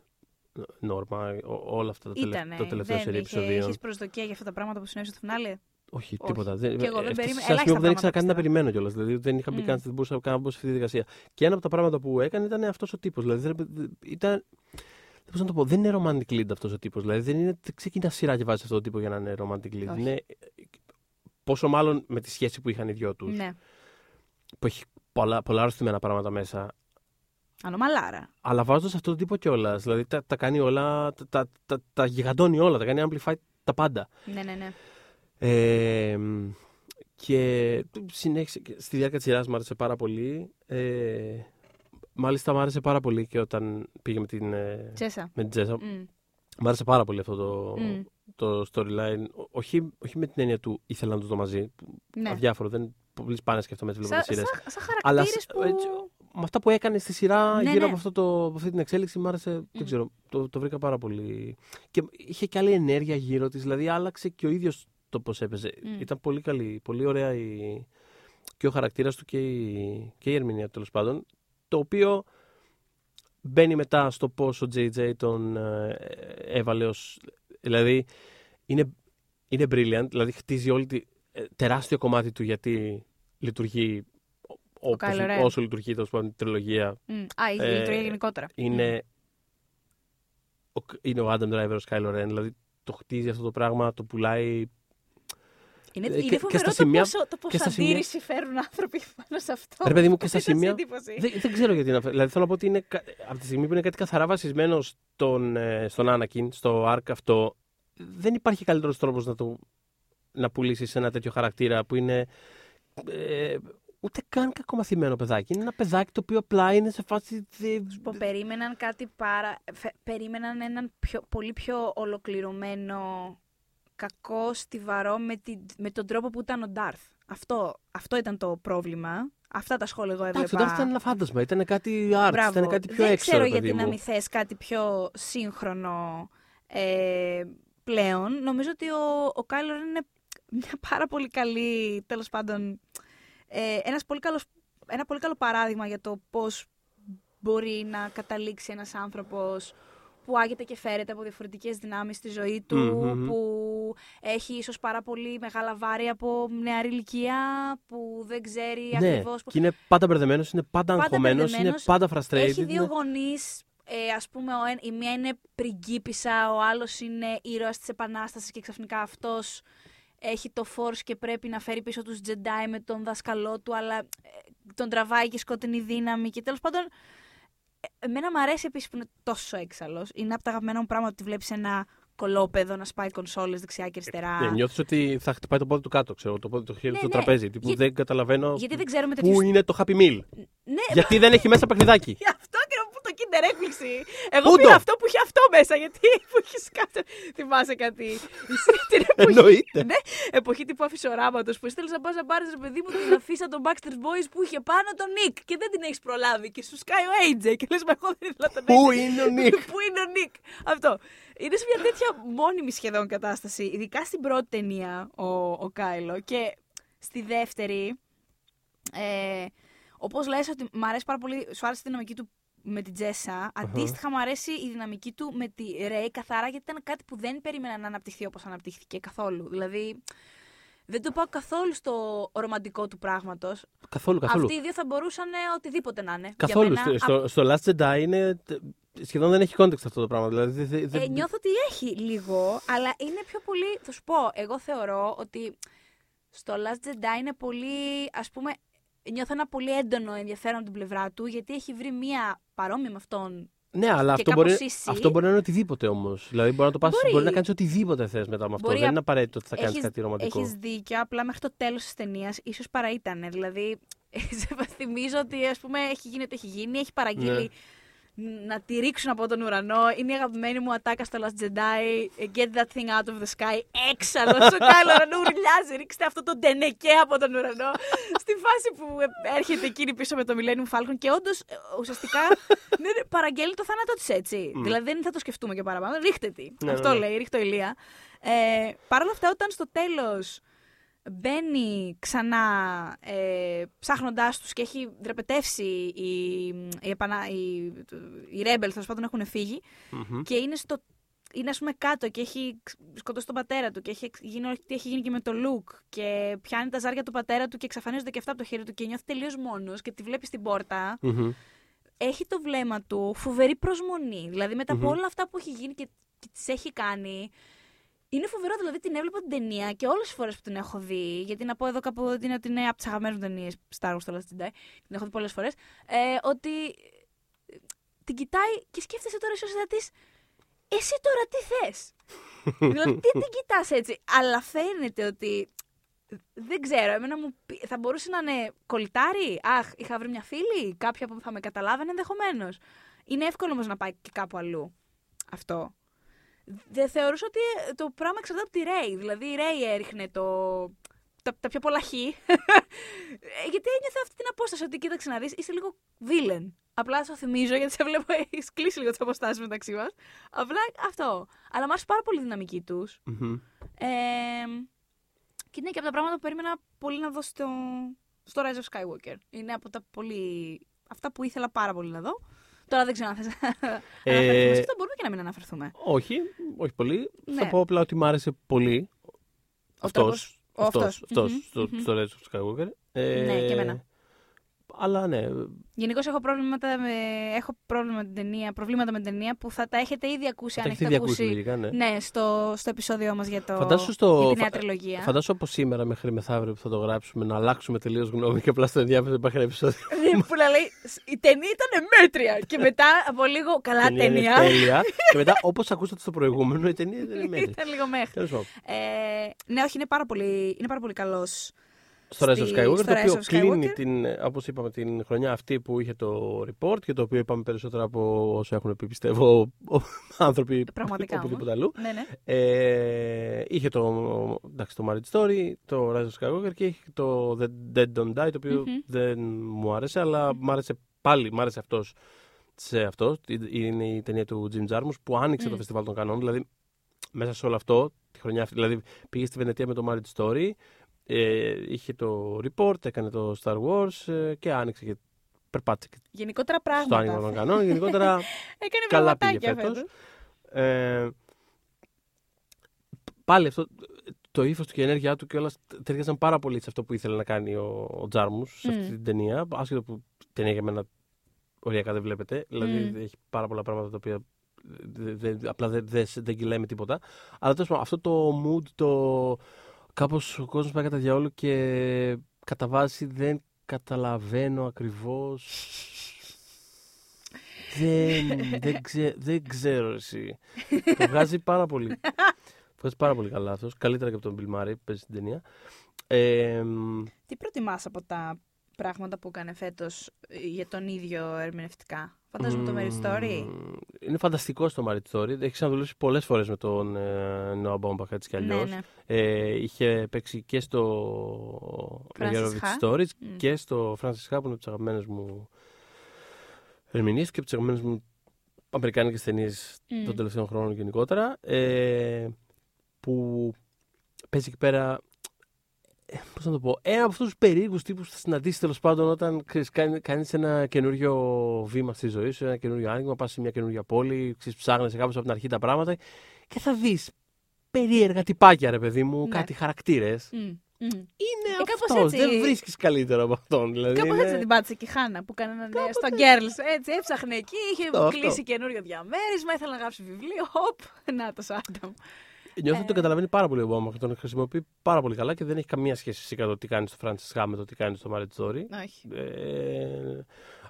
νόρμα, ό- όλα αυτά τα, τελε... Ήτανε, τα τελευταία δεν σερή είχε, επεισοδίων. Έχεις προσδοκία για αυτά τα πράγματα που συνέβησαν στο φινάλε; Όχι, Όχι. τίποτα. Δεν, Κι εγώ δεν έφτασα περίμενα- σε ένας σημείο που δεν ελάχιστα ήξερα καν να πράγματα περιμένω κιόλας. Δηλαδή δεν είχα μπει Μμ. καν, δεν μπορούσα καν να μπω σε αυτή τη διαδικασία. Και ένα από τα πράγματα που έκανε ήταν αυτός ο τύπος. Δηλαδή δεν, δεν- ήταν. Πώς να το πω, δεν είναι romantic lead αυτός ο τύπος. Δηλαδή δεν, είναι, δεν ξεκινά σειρά και βάζει αυτό το τύπο για να είναι romantic lead. Όχι. Είναι, πόσο μάλλον με τη σχέση που είχαν οι δυο τους. Ναι. Που έχει πολλά, πολλά αρρωστημένα πράγματα μέσα. Ανομαλάρα. Αλλά βάζοντας αυτόν τον τύπο κιόλας. Δηλαδή τα, τα κάνει όλα, τα, τα, τα, τα γιγαντώνει όλα, τα κάνει amplify τα πάντα. Ναι, ναι, ναι. Ε, και συνέχισε, και στη διάρκεια της σειράς μου άρεσε πάρα πολύ. Ε, μάλιστα μου άρεσε πάρα πολύ και όταν πήγε με την, ε, Τσέσα. με την Τζέσα. Μμ. Μου άρεσε πάρα πολύ αυτό το, Μμ. το storyline. Ό- Όχι, όχι με την έννοια του ήθελα να το δω μαζί. Ναι. Αδιάφορο, δεν πολύ σπάνια σκέφτομαι έτσι Σαν βλέπω τις σα, σειρές. σαν Αλλά χαρακτήρες σ- που... έτσι, με αυτά που έκανες στη σειρά Ναι, γύρω ναι. από, αυτό το, από αυτή την εξέλιξη μου άρεσε, δεν ξέρω, το, το βρήκα πάρα πολύ. Και είχε και άλλη ενέργεια γύρω της, δηλαδή άλλαξε και ο ίδιος το πώς έπαιζε. Μμ. Ήταν πολύ καλή, πολύ ωραία η, και ο χαρακτήρας του και η, και η ερμηνεία του τέλος πάντων, το οποίο μπαίνει μετά στο πώς ο JJ τον ε, έβαλε ως, δηλαδή είναι, είναι brilliant, δηλαδή χτίζει όλη τη, ε, τεράστιο κομμάτι του γιατί λειτουργεί όπως, Kylo Ren. όσο λειτουργεί τέλος πάντων η τριλογία Μμ. Α, η Ε, λειτουργία γενικότερα. είναι, ο, είναι ο Adam Driver ως Kylo Ren δηλαδή το χτίζει αυτό το πράγμα, το πουλάει Είναι, Ε, είναι και- και φοβερό στα το σημεία- πόσο, το και πόσο στα σημεία- αντίρρηση φέρουν άνθρωποι πάνω σε αυτό. Ρε παιδί μου, και στα Ήταν σε σημεία- εντύπωση. δεν, δεν ξέρω γιατί είναι αυτό. Δηλαδή θέλω να πω ότι είναι, κα- από τη στιγμή που είναι κάτι καθαρά βασισμένο στον, ε, στον Anakin, στο arc αυτό, δεν υπάρχει καλύτερος τρόπος να, το, να πουλήσεις ένα τέτοιο χαρακτήρα που είναι ε, ούτε καν κακομαθημένο παιδάκι. Είναι ένα παιδάκι το οποίο απλά είναι σε φάση... δε- Που περίμεναν κάτι πάρα. φε- περίμεναν έναν πιο, πολύ πιο ολοκληρωμένο κακό στιβαρό με, την, με τον τρόπο που ήταν ο Ντάρθ. Αυτό, αυτό ήταν το πρόβλημα. Αυτά τα σχόλια εγώ έβλεπα. Εντάξει, ο Darth ήταν ένα φάντασμα, ήταν κάτι art, Μπράβο. ήταν κάτι πιο Δεν έξω. ξέρω ρε παιδί γιατί να μου. μην θες κάτι πιο σύγχρονο ε, πλέον. Νομίζω ότι ο, ο Κάιλορ είναι μια πάρα πολύ καλή, τέλος πάντων, ε, ένας πολύ καλός, ένα πολύ καλό παράδειγμα για το πώς μπορεί να καταλήξει ένας άνθρωπος που άγεται και φέρεται από διαφορετικές δυνάμεις στη ζωή του, Μμμ. που έχει ίσως πάρα πολύ μεγάλα βάρη από νεαρή ηλικία, που δεν ξέρει Ναι, ακριβώς... και είναι πάντα μπερδεμένος, είναι πάντα Πάντα αγχωμένος, είναι μπερδεμένος. πάντα frustrated. Έχει δύο είναι- γονείς. Ε, ας πούμε, ο, εν- η μία είναι πριγκίπισσα, ο άλλος είναι ήρωας της Επανάστασης και ξαφνικά αυτός έχει το Force και πρέπει να φέρει πίσω τους Jedi με τον δάσκαλό του, αλλά ε, τον τραβάει και σκοτεινή δύναμη και τέλος πάντων ε, εμένα μου αρέσει επίσης που είναι τόσο έξαλλος. Είναι από τα αγαπημένα μου πράγματα ότι βλέπεις ένα κολόπεδο να σπάει κονσόλες δεξιά και αριστερά. Ναι, νιώθεις ότι θα χτυπάει το πόδι του κάτω, ξέρω, το, πόδι, το χέρι Ναι, στο ναι. τραπέζι. Τύπου Για- δεν καταλαβαίνω Γιατί δεν ξέρουμε τέτοιους... πού είναι το Happy Meal. Ναι, Γιατί δεν έχει μέσα παιχνιδάκι. αυτό και να πω το Kinder super έκπληξη. Εγώ Πού πήρα το; αυτό που είχε αυτό μέσα, γιατί που είχε κάτι. Θυμάσαι κάτι. Εσύ την εποχή. Εννοείται. Ναι, εποχή τύπου αφισοράματος που ήθελε να πα να πάρει, ρε παιδί μου, την αφίσα των Backstreet Boys που είχε πάνω τον Νικ και δεν την έχεις προλάβει. Και σου σκάει ο AJ και λες, Μα εγώ δεν ήθελα τον Πού AJ. είναι ο Νικ. Πού είναι ο Νικ. Αυτό. Είναι σε μια τέτοια μόνιμη σχεδόν κατάσταση, ειδικά στην πρώτη ταινία ο, ο Κάιλο και στη δεύτερη. Ε, Όπως λες ότι μου αρέσει πάρα πολύ, σου άρεσε η δυναμική του με την τζεσα Αντίστοιχα, μου αρέσει η δυναμική του με τη Ρέι καθαρά γιατί ήταν κάτι που δεν περίμενα να αναπτυχθεί όπως αναπτύχθηκε καθόλου. Δηλαδή, δεν το πάω καθόλου στο ρομαντικό του πράγματος. Καθόλου, καθόλου. Αυτοί οι δύο θα μπορούσαν ε, οτιδήποτε να είναι. Καθόλου. Για μένα, στο, στο Last Jedi είναι. Σχεδόν δεν έχει context αυτό το πράγμα. Δηλαδή, δεν- δεν- Ε, νιώθω ότι έχει λίγο, αλλά είναι πιο πολύ. Θα σου πω, εγώ θεωρώ ότι στο Last Jedi είναι πολύ. ας πούμε, νιώθω ένα πολύ έντονο ενδιαφέρον από την πλευρά του, γιατί έχει βρει μία παρόμοια με αυτόν. Ναι, αλλά και αυτό μπορεί, κάπως ίση. αυτό μπορεί να είναι οτιδήποτε όμως. Δηλαδή μπορεί να το πας, Μπορεί. μπορεί να κάνεις οτιδήποτε θες μετά με αυτό. Μπορεί δεν α- είναι απαραίτητο ότι θα κάνεις Έχεις- κάτι ρομαντικό. Έχεις δίκιο, απλά μέχρι το τέλος της ταινίας ίσως παρά ήταν. Δηλαδή, σε θυμίζω ότι ας πούμε έχει γίνει ό,τι έχει γίνει, έχει παραγγείλει να τη ρίξουν από τον ουρανό. Είναι η αγαπημένη μου ατάκα στο Last Jedi. Get that thing out of the sky. Έξαλλο, στο κάλο ουρανό ουρλιάζει. Ρίξτε αυτό το ντενεκέ από τον ουρανό. Στη φάση που ε, έρχεται εκείνη πίσω με το Millennium Falcon και όντως ουσιαστικά ναι, ναι, παραγγέλνει το θάνατό της έτσι. Δηλαδή δεν θα το σκεφτούμε και παραπάνω. Ρίχτε τη. Ναι, αυτό ναι, ναι. λέει, ρίχτε το ηλία. Ε, Παρ' όλα αυτά, όταν στο τέλος μπαίνει ξανά ε, ψάχνοντάς τους και έχει δραπετεύσει οι, οι, επανα, οι, οι rebels, τέλος πάντων έχουν φύγει Μμμ. και είναι, στο, είναι ας πούμε κάτω και έχει σκοτώσει τον πατέρα του και έχει γίνει όλο τι έχει γίνει και με το Luke και πιάνει τα ζάρια του πατέρα του και εξαφανίζονται και αυτά από το χέρι του και νιώθει τελείως μόνος και τη βλέπει στην πόρτα Μμμ. έχει το βλέμμα του φοβερή προσμονή. Δηλαδή μετά από Μμμ. όλα αυτά που έχει γίνει και, και τις έχει κάνει. Είναι φοβερό, δηλαδή την έβλεπα την ταινία και όλες τι φορές που την έχω δει. Γιατί να πω εδώ κάπου ότι είναι, ότι είναι από τις αγαπημένες μου ταινίες Star Wars στο Last Jedi. Την έχω δει πολλές φορές. Ε, ότι ε, την κοιτάει και σκέφτεσαι τώρα ίσω της. Εσύ τώρα τι θες; δηλαδή, τι την κοιτάς έτσι; Αλλά φαίνεται ότι. Δεν ξέρω, εμένα μου πει- θα μπορούσε να είναι κολλητάρι; Αχ, είχα βρει μια φίλη, κάποια που θα με καταλάβαινε ενδεχομένως. Είναι εύκολο όμως να πάει και κάπου αλλού αυτό. Δεν θεωρούσα ότι ε, το πράγμα εξαρτάται από τη Ρέι. Δηλαδή η Ρέι έριχνε το... τα, τα πιο πολλά χ. Ε, γιατί ένιωθε αυτή την απόσταση ότι κοίταξε να δεις, είσαι λίγο βίλεν. Απλά σου θυμίζω, γιατί σε βλέπω, έχεις κλείσει λίγο τις αποστάσεις μεταξύ μας. Απλά αυτό. Αλλά μου άρεσε πάρα πολύ η δυναμική τους. Μμμ. Ε, και είναι και από τα πράγματα που περίμενα πολύ να δω στο, στο Rise of Skywalker. Είναι από τα πολύ. αυτά που ήθελα πάρα πολύ να δω. Τώρα δεν ξέρω αν θες να Ε, αναφερθούμε. Σε αυτό μπορούμε και να μην αναφερθούμε. Όχι, όχι πολύ. Ναι. Θα πω απλά ότι μου άρεσε πολύ. Αυτός. τρόπος- ο Αυτός. αυτός. Αυτός. Μμμ, Στο, μμμ. στο Rise of Skywalker. Ε, Ναι, και εμένα. Αλλά ναι. Γενικώς έχω προβλήματα με, έχω πρόβλημα με την ταινία, προβλήματα με την ταινία που θα τα έχετε ήδη ακούσει Τα αν έχετε έχετε ήδη ακούσει ακούσει. λογικά, ναι. Ναι, στο, στο επεισόδιο μας για, το, Φαντάσου στο- για τη νέα φα- τριλογία. Φαντάσου από σήμερα μέχρι μεθαύριο που θα το γράψουμε να αλλάξουμε τελείως γνώμη και απλά στο ενδιαφέρον υπάρχει ένα επεισόδιο. Ναι, που να λέει η ταινία ήταν μέτρια. και μετά από λίγο καλά Η είναι ταινία. τέλεια. και μετά, όπως ακούσατε στο προηγούμενο, η ταινία δεν είναι μέτρη. ήταν λίγο μέχρι. Τέλος πάντων. Ε, ναι, όχι, είναι πάρα πολύ, είναι πάρα πολύ καλός. Στο Rise of στη- Skywalker, στο το Rise οποίο of κλείνει, Skywalker. την, όπως είπαμε, την χρονιά αυτή που είχε το report και το οποίο είπαμε περισσότερα από όσο έχουν πει, πιστεύω, ο- άνθρωποι Πραγματικά οπουδήποτε όμως. αλλού. Ναι, ναι. Ε, είχε το, εντάξει, το Marriage Story, το Rise of Skywalker και είχε το The Dead Don't Die, το οποιο Μμμ. δεν μου άρεσε, αλλά μου άρεσε πάλι, μου άρεσε αυτός σε αυτός. Είναι η ταινία του Jim Jarmusch που άνοιξε Μμ. το φεστιβάλ των κανόνων, δηλαδή μέσα σε όλο αυτό, τη χρονιά αυτή, δηλαδή πήγε στη Βενετία με το Marriage Story, ε, είχε το report, έκανε το Star Wars ε, και άνοιξε και περπάτησε και Γενικότερα στο πράγματα. άνοιγμα των κανόνων. Γενικότερα Έκανε καλά πήγε πραγματάκια φέτος. φέτος. Ε, πάλι αυτό, το ύφος του και η ενέργειά του και όλα ταιριάζαν πάρα πολύ σε αυτό που ήθελε να κάνει ο, ο Τζάρμους σε αυτή Μμ. την ταινία. Άσχετο που η ταινία για μένα οριακά δεν βλέπετε. Δηλαδή Μμ. έχει πάρα πολλά πράγματα τα οποία δε- δε- απλά δεν δε, δεν κυλάει με τίποτα. Αλλά τέλος πάντων, αυτό το mood, το κάπως ο κόσμος πάει κατά διαόλου και κατά βάση δεν καταλαβαίνω ακριβώς. Δεν, δεν, ξέ, δεν ξέρω εσύ. το βγάζει πάρα πολύ. Το βγάζει πάρα πολύ καλά αυτός. Καλύτερα και από τον Bill Murray που παίζει στην ταινία. Ε, μ, Τι προτιμάς από τα πράγματα που έκανε φέτος για τον ίδιο ερμηνευτικά. Φαντάζομαι το Marriage Story. Μμμ, Είναι φανταστικό το Marriage Story. Έχει ξαναδουλέψει πολλές φορές με τον ε, Noah Baumbach έτσι κι αλλιώς. Ναι, ναι. Ε, είχε παίξει και στο Francis Megarovich Ha. Stories Μμ. και στο Francis Ha που είναι από τις αγαπημένες μου ερμηνείες και από τις αγαπημένες μου αμερικάνικες ταινίες Μμ. των τελευταίων χρόνων γενικότερα. Ε, που παίζει εκεί πέρα. Ε, πώς να το πω, ένα από αυτούς τους περίεργους τύπους που θα συναντήσει τέλος πάντων όταν κάνει ένα καινούριο βήμα στη ζωή σου, ένα καινούριο άνοιγμα, πας σε μια καινούργια πόλη, ψάχνει κάπως από την αρχή τα πράγματα και θα δεις περίεργα τυπάκια, ρε παιδί μου, Ναι. κάτι χαρακτήρες. Μμ, μμ. Είναι Ε, κάπως αυτό. έτσι- Δεν βρίσκεις καλύτερο από αυτόν. Δηλαδή, Κάπως είναι- έτσι την πάτησε και η Χάνα που έκανε Κάπως στο έτσι. Girls. Έτσι, έψαχνε εκεί, είχε Αυτό, αυτό. κλείσει καινούριο διαμέρισμα, ήθελε να γράψει βιβλίο. Χοπ, να το Άνταμ. Νιώθω ότι Ε. το καταλαβαίνει πάρα πολύ ο Μπάμα και τον χρησιμοποιεί πάρα πολύ καλά και δεν έχει καμία σχέση φυσικά το τι κάνει στο Francis Ha με το τι κάνει στο Marriage Story. Όχι. Ε,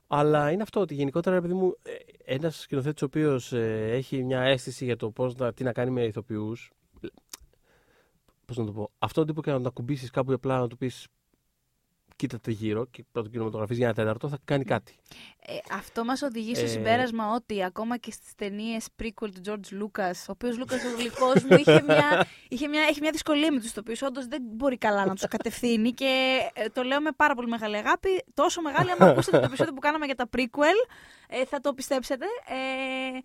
αλλά είναι αυτό ότι γενικότερα, επειδή μου, ένας σκηνοθέτης ο οποίος έχει μια αίσθηση για το πώς να, τι να κάνει με ηθοποιούς. Πώς να το πω. Αυτό τύπο και να τον ακουμπήσεις κάπου απλά να του πεις κοίτατε γύρω και να τον κινηματογραφείς για ένα τέταρτο, θα κάνει κάτι. Ε, αυτό μας οδηγεί στο Ε. συμπέρασμα ότι ακόμα και στις ταινίες prequel του George Lucas, ο οποίος Lucas ο γλυκός μου είχε μια, είχε μια, έχει μια δυσκολία με τους ηθοποιού. Όντως δεν μπορεί καλά να τους κατευθύνει και ε, το λέω με πάρα πολύ μεγάλη αγάπη. Τόσο μεγάλη, άμα ακούσετε το επεισόδιο που κάναμε για τα prequel, ε, θα το πιστέψετε. Ε,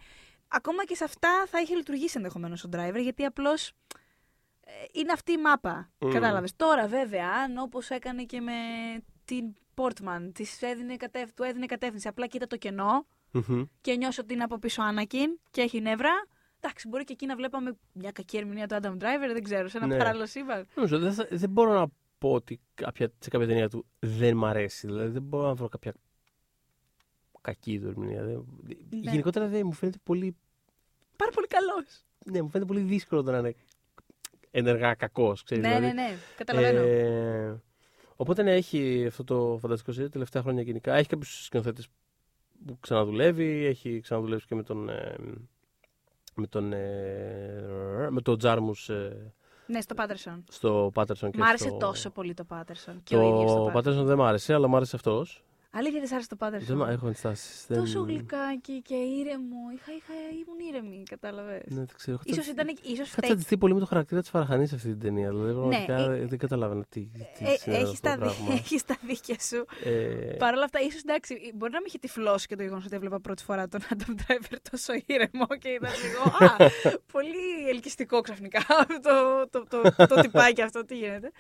ακόμα και σε αυτά θα είχε λειτουργήσει ενδεχομένως ο driver, γιατί απλώς είναι αυτή η μάπα. Μμμ. Κατάλαβες. Τώρα βέβαια, αν όπως έκανε και με την Portman, της έδινε κατευ... του έδινε κατεύθυνση, απλά κοίτα το κενό Μμμ. και νιώσω ότι είναι από πίσω Άνακιν και έχει νεύρα. Εντάξει, μπορεί και εκεί να βλέπαμε μια κακή ερμηνεία του Adam Driver, δεν ξέρω, σε ένα Ναι. παράλληλο σύμπαν. Νομίζω, δεν, θα- δεν μπορώ να πω ότι κάποια, σε κάποια ταινία του δεν μ' αρέσει. Δηλαδή δεν μπορώ να βρω κάποια κακή του ερμηνεία. Δεν- Ναι. Γενικότερα δεν μου φαίνεται πολύ. Πάρα πολύ καλός. Ναι, μου φαίνεται πολύ δύσκολο το να είναι ενεργά κακός. Ναι, ναι, ναι, καταλαβαίνω. Ε, οπότε ναι, έχει αυτό το φανταστικό σειρά τελευταία χρόνια γενικά. Έχει κάποιους σκηνοθέτες που ξαναδουλεύει. Έχει ξαναδουλεύσει και με τον. ε, με τον, ε, με τον Τζάρμους ε, ναι, στο Πάτερσον. στο Πάτερσον και Μ' άρεσε στο... τόσο πολύ το Πάτερσον. Και ο ίδιος Το το Πάτερσον. Πάτερσον δεν μ' άρεσε, αλλά μ' άρεσε αυτός. Αλήθεια, δεν σ' άρεσε το Δεν Πάτερσον. μ' έχω ενστάσεις. Δεν... Τόσο γλυκάκι και ήρεμο. Είχα, είχα, ήμουν ήρεμη, κατάλαβες. Ναι, δεν ξέρω. Έχω Ίσως τσατιστεί- ήταν, ίσως Είχα φταίει τσατιστεί πολύ με το χαρακτήρα της Φαραχανής σε αυτή την ταινία. Δηλαδή, πραγματικά ε, δεν καταλάβαινα τι, τι Ε, συνέβαινε έχεις αυτό τα, το πράγμα. δι- έχεις τα δίκια σου. Ε, Παρ' όλα αυτά, ίσως εντάξει, μπορεί να με είχε τυφλώσει και το γεγονός ότι έβλεπα πρώτη φορά τον Adam Driver τόσο ήρεμο και ήταν λίγο. Α, πολύ ελκυστικό ξαφνικά το, το, το, το, το τυπάκι αυτό, τι γίνεται.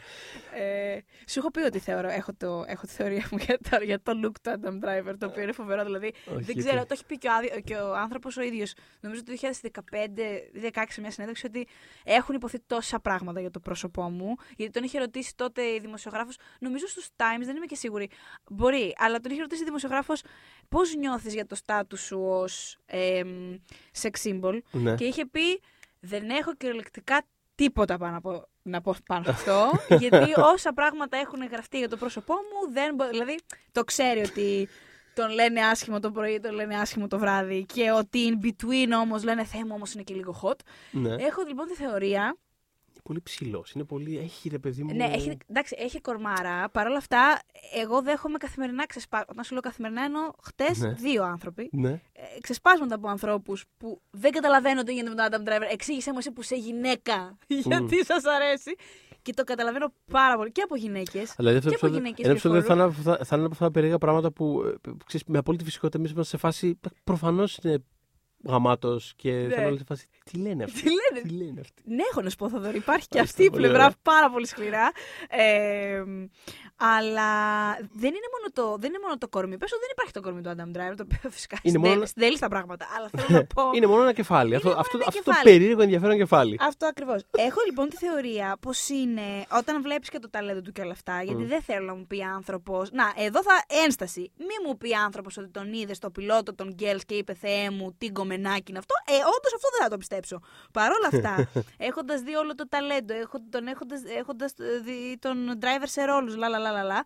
Ε, σου έχω πει ότι θεωρώ, έχω, το, έχω τη θεωρία μου για το, για το look του Adam Driver, το οποίο είναι φοβερό. Δηλαδή, όχι, δεν γιατί- ξέρω, το έχει πει και ο, άδη- και ο άνθρωπος ο ίδιος. Νομίζω το 2015-2016 σε μια συνέντευξη ότι έχουν υποθεί τόσα πράγματα για το πρόσωπό μου. Γιατί τον είχε ρωτήσει τότε η δημοσιογράφος, νομίζω στους Times, δεν είμαι και σίγουρη. Μπορεί, αλλά τον είχε ρωτήσει η δημοσιογράφος πώς νιώθεις για το στάτου σου ως sex symbol; Ναι. Και είχε πει, δεν έχω κυριολεκτικά τίποτα πάνω από, να πω πάνω σε αυτό. γιατί όσα πράγματα έχουν γραφτεί για το πρόσωπό μου, δεν μπο- Δηλαδή, το ξέρει ότι τον λένε άσχημο το πρωί, τον λένε άσχημο το βράδυ. Και ότι in between όμως λένε Θεέ μου, όμως είναι και λίγο hot. ναι. Έχω λοιπόν τη θεωρία. Πολύ ψηλός. Είναι πολύ. Έχει ρε παιδί μου. Ναι, έχει, εντάξει, έχει κορμάρα. Παρ' όλα αυτά, εγώ δέχομαι καθημερινά ξεσπάσματα. Όταν σου λέω καθημερινά, εννοώ χτες Ναι. δύο άνθρωποι. Ναι. Ε, ξεσπάσματα από ανθρώπους που δεν καταλαβαίνω τι γίνεται με τον Adam Driver. Εξήγησέ μου εσύ που είσαι γυναίκα, γιατί σας αρέσει. Και το καταλαβαίνω πάρα πολύ και από γυναίκες. Δηλαδή αυτό Και από επεισόδιο- γυναίκες ένα επεισόδιο θα διαφορού. είναι, θα, θα είναι από αυτά τα περίεργα πράγματα που ε, ξέρεις, με απόλυτη φυσικότητα εμείς είμαστε σε φάση. Προφανώς είναι γαμάτος και Ναι. θα είναι όλη σε φάση. Τι λένε αυτοί. Τι λένε; Τι λένε αυτοί; Ναι, έχω να σου πω, Θοδωρή, υπάρχει και Μάλιστα, αυτή η πολύ πλευρά ωραία. πάρα πολύ σκληρά. Ε, αλλά δεν είναι, μόνο το, δεν είναι μόνο το κορμί. Πες ότι δεν υπάρχει το κορμί του Adam Driver, το οποίο φυσικά Είναι μόνο- συντέλει- συντέλει τα πράγματα. Αλλά θέλω να πω. Είναι μόνο ένα κεφάλι. αυτό, μόνο αυτό, ένα αυτό το κεφάλι. περίεργο ενδιαφέρον κεφάλι. Αυτό ακριβώς. Έχω λοιπόν τη θεωρία πως είναι όταν βλέπεις και το ταλέντο του και όλα αυτά, γιατί Μμ. δεν θέλω να μου πει άνθρωπο. Να, εδώ θα ένσταση. Μη μου πει άνθρωπος ότι τον είδες στο πιλότο των Γκέλς και είπε Θεέ μου, τι γκομενάκι είναι αυτό. Ε, όντως αυτό δεν θα το πιστέψω. Παρ' όλα αυτά, έχοντας δει όλο το ταλέντο, έχω, τον έχοντας έχοντας δει τον driver σε ρόλους, λα, λα, λα, λα, λα,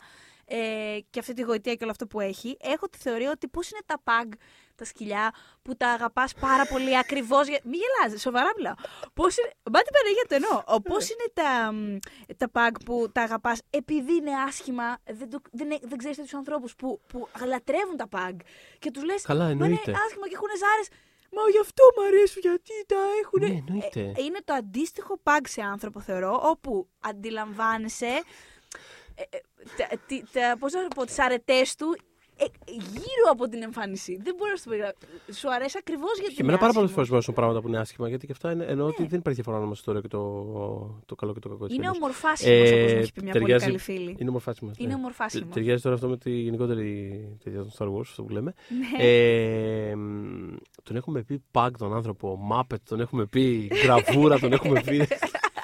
ε, και αυτή τη γοητεία και όλο αυτό που έχει, έχω τη θεωρία ότι πώς είναι τα pug, τα σκυλιά, που τα αγαπάς πάρα πολύ ακριβώς. Για... Μην γελάζει, σοβαρά μιλάω. Πώς είναι. Μπα την Παναγία το εννοώ. Πώς είναι τα, μ, τα pug που τα αγαπάς επειδή είναι άσχημα, δεν, το- δεν, δεν ξέρεις του ανθρώπους που, που λατρεύουν τα pug και τους λες. Καλά, Μα είναι εννοείται. άσχημα και έχουν ζάρες. Μα γι' αυτό μου αρέσουν, γιατί τα έχουν. Ναι, εννοείται. είναι το αντίστοιχο pug σε άνθρωπο, θεωρώ, όπου αντιλαμβάνεσαι. Ε, ε, τα, τι- τα, πώς να το πω, τις αρετές του ε, γύρω από την εμφάνιση. Δεν μπορώ να σου το περιγράψω. Σου αρέσει ακριβώς γιατί Και είναι εμένα πάρα πολλές άσχημο. φορές μου αρέσουν πράγματα που είναι άσχημα, γιατί και αυτά είναι, εννοώ ότι Ναι. δεν υπάρχει διαφορά ανάμεσα στο ωραίο και το, το καλό και το κακό. της Είναι ταινίας. ομορφάσιμος, Ε, όπως μου έχει πει μια πολύ ταιριάζει- καλή φίλη. Είναι ομορφάσιμο. Είναι ομορφάσιμος. Ναι. Ταιριάζει τώρα αυτό με τη γενικότερη τέτοια των Star Wars, αυτό που λέμε. Ναι. Ε, μ, τον έχουμε πει Pug τον άνθρωπο, Muppet τον έχουμε πει, Γραβούρα τον έχουμε πει.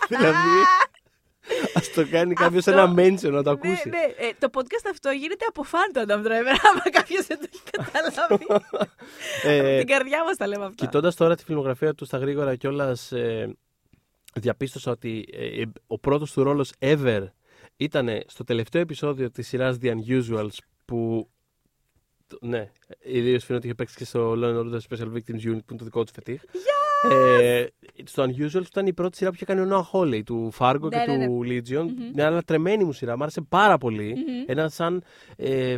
δηλαδή, ας το κάνει κάποιος Αυτό- ένα mention να το ακούσει. Ναι, ναι. Ε, το podcast αυτό γίνεται από φαν του Adam Driver, άμα κάποιος δεν το έχει καταλάβει. Ε, την καρδιά μας τα λέμε αυτά. Κοιτώντας τώρα τη φιλμογραφία του στα γρήγορα κιόλας, ε, διαπίστωσα ότι ε, ε, ο πρώτος του ρόλος ever ήταν στο τελευταίο επεισόδιο της σειράς The Unusuals που. το- Ναι, ιδίως φαίνεται ότι είχε παίξει και στο Law and Order Special Victims Unit που είναι το δικό του φετίχ. Ε, στο Unusuals ήταν η πρώτη σειρά που είχε κάνει ο Noah Hawley του Fargo Ναι, και ναι, ναι. του Legion. Μμμ. Μια άλλα τρεμένη μου σειρά, μου άρεσε πάρα πολύ. Μμμ. Ένα σαν ε,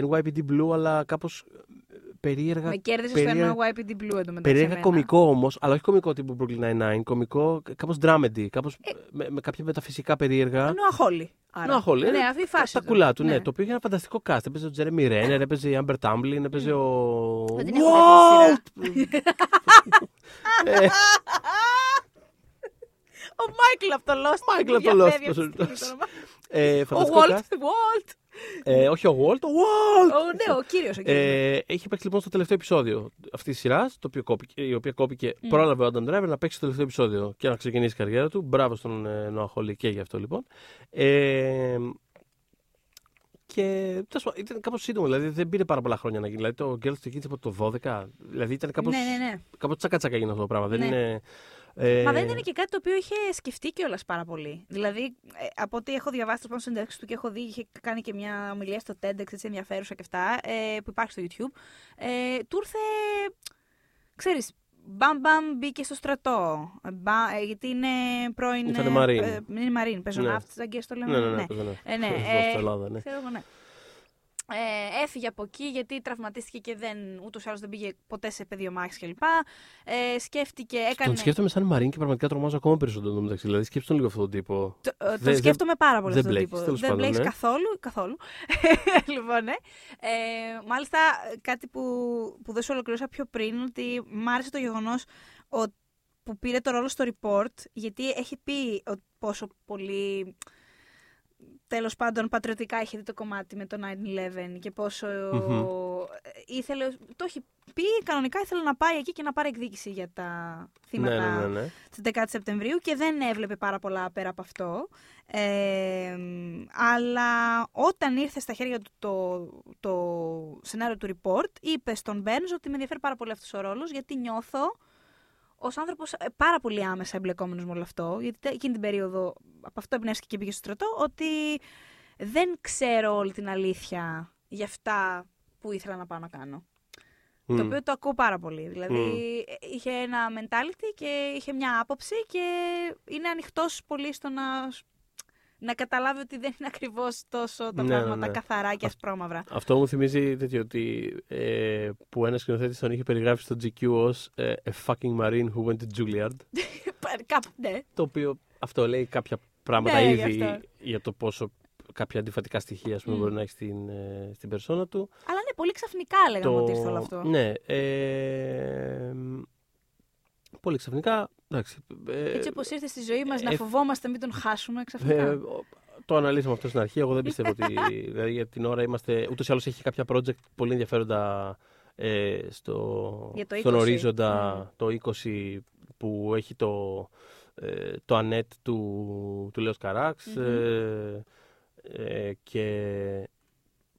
NYPD Blue, αλλά κάπως περίεργα Με κέρδισε περίεργα- στο NYPD Blue εντωμεταξύ. Περίεργα εμένα. κωμικό όμως, αλλά όχι κωμικό τύπου Brooklyn Nine-Nine, κωμικό κάπως dramedy, κάπως Ε. με, με κάποια μεταφυσικά περίεργα. Ενώ Hawley. Άρα. Noah Hawley, Ναι, ε, αυτή η φάση. Τα του. κουλά του, ναι. Το οποίο είχε ένα φανταστικό cast. Έπαιζε ο Τζέρεμι Ρένερ, έπαιζε η Amber Tamblyn, έπαιζε ο. Δεν την έχω δει τη σειρά. Ε, Ο Μάικλ από το Lost. Μάικλ που από το Lost, διαφεύγει πώς αυτή τη το- στιγμή το όνομα. ε, Ο φανταστικό Walt. Cast. Walt. Ε, όχι ο Walt, ο Walt! Ο, ναι, ο κύριος. Ο κύριος. Ε, έχει παίξει λοιπόν στο τελευταίο επεισόδιο αυτής της σειράς, η οποία κόπηκε. Πρόλαβε ο Adam Driver να παίξει στο τελευταίο επεισόδιο και να ξεκινήσει η καριέρα του. Μπράβο στον ε, Noah Hawley και γι' αυτό λοιπόν. Ε, και τέλος πάντων, ήταν κάπως σύντομο, δηλαδή δεν πήρε πάρα πολλά χρόνια να γίνει. Δηλαδή το Girls ξεκίνησε από το 12. Δηλαδή ήταν κάπως. Ναι, ναι, ναι. Κάπως τσακατσακα έγινε αυτό το πράγμα. Δεν Ναι. είναι. Ε, Μα δεν ήταν και κάτι το οποίο είχε σκεφτεί κιόλας πάρα πολύ. Δηλαδή, ε, από ό,τι έχω διαβάσει πάνω στην ένταξη του και έχω δει, είχε κάνει και μια ομιλία στο TEDx έτσι ενδιαφέρουσα και αυτά, ε, που υπάρχει στο YouTube. Ε, του ήρθε. ξέρεις, μπαμ μπαμ μπήκε στο στρατό. Ε, μπα- ε, γιατί είναι πρώην. Ήτανε ε, Marine. ε, είναι Μαρίν. Πεζοναύτης, Ναι. ναι. το λέμε. Ναι, ναι, ναι. ναι, ναι. Ε, ναι, Εδώ ε, στην Ελλάδας, ναι. Ξέρω εγώ, ναι. Ε, έφυγε από εκεί γιατί τραυματίστηκε και δεν, ούτως ή άλλως δεν πήγε ποτέ σε πεδίο μάχης κλπ. Ε, σκέφτηκε, έκανε... Τον σκέφτομαι σαν Μαρίν και πραγματικά τρομάζω ακόμα περισσότερο μεταξύ. Δηλαδή σκέψτε τον λίγο αυτόν τον τύπο. Το, ε, Δεν- το σκέφτομαι πάρα πολύ δεν αυτόν τον μπλέκεις, τύπο. τέλος Δεν πάντων, μπλέκεις ναι. καθόλου. καθόλου. λοιπόν, ναι. Ε, μάλιστα, κάτι που, που δεν σου ολοκληρώσα πιο πριν, ότι μ' άρεσε το γεγονός ο- που πήρε το ρόλο στο report, γιατί έχει πει ο- πόσο πολύ τέλος πάντων πατριωτικά είχε δει το κομμάτι με το 9-11 και πόσο Μμμ. ήθελε. Το έχει πει κανονικά ήθελε να πάει εκεί και να πάρει εκδίκηση για τα θύματα Ναι, ναι, ναι. ναι. στις 10 Σεπτεμβρίου και δεν έβλεπε πάρα πολλά πέρα από αυτό. Ε, αλλά όταν ήρθε στα χέρια του το, το σενάριο του report, είπε στον Μπέρνς ότι με ενδιαφέρει πάρα πολύ αυτός ο ρόλος γιατί νιώθω ως άνθρωπος ε, πάρα πολύ άμεσα εμπλεκόμενος με όλο αυτό, γιατί τε- εκείνη την περίοδο από αυτό εμπνεύστηκε και πήγε στο στρατό, ότι δεν ξέρω όλη την αλήθεια για αυτά που ήθελα να πάω να κάνω. Το Μμ. οποίο το ακούω πάρα πολύ. Δηλαδή ε, είχε ένα mentality και είχε μια άποψη και είναι ανοιχτός πολύ στο να, να καταλάβει ότι δεν είναι ακριβώς τόσο τα Ναι, πράγματα ναι, ναι. καθαρά και ασπρόμαυρα. Αυτό μου θυμίζει τέτοιο ότι ε, που ένα σκηνοθέτης τον είχε περιγράψει στο GQ ως ε, a fucking marine who went to Juilliard. Κάπου, ναι. το οποίο αυτό λέει κάποια πράγματα Ναι, ήδη γι' αυτό. για το πόσο κάποια αντιφατικά στοιχεία ας πούμε, Μμ. μπορεί να έχεις στην, ε, στην περσόνα του. Αλλά ναι, πολύ ξαφνικά λέγαμε ότι ήρθε όλο αυτό. Ναι. Ε, πολύ ξαφνικά. Εντάξει, ε, Έτσι όπως ήρθε στη ζωή μας, να ε, φοβόμαστε μην τον χάσουμε ξαφνικά. Ε, ο- το αναλύσαμε αυτό στην αρχή. Εγώ δεν πιστεύω ότι. δηλαδή για την ώρα είμαστε. Ούτως ή άλλως έχει κάποια project πολύ ενδιαφέροντα ε, στο, Για το στον 20. ορίζοντα Mm. το 20 που έχει το, ε, το ανέτ του, του Λέος Καράξ Μμμ. ε, ε, και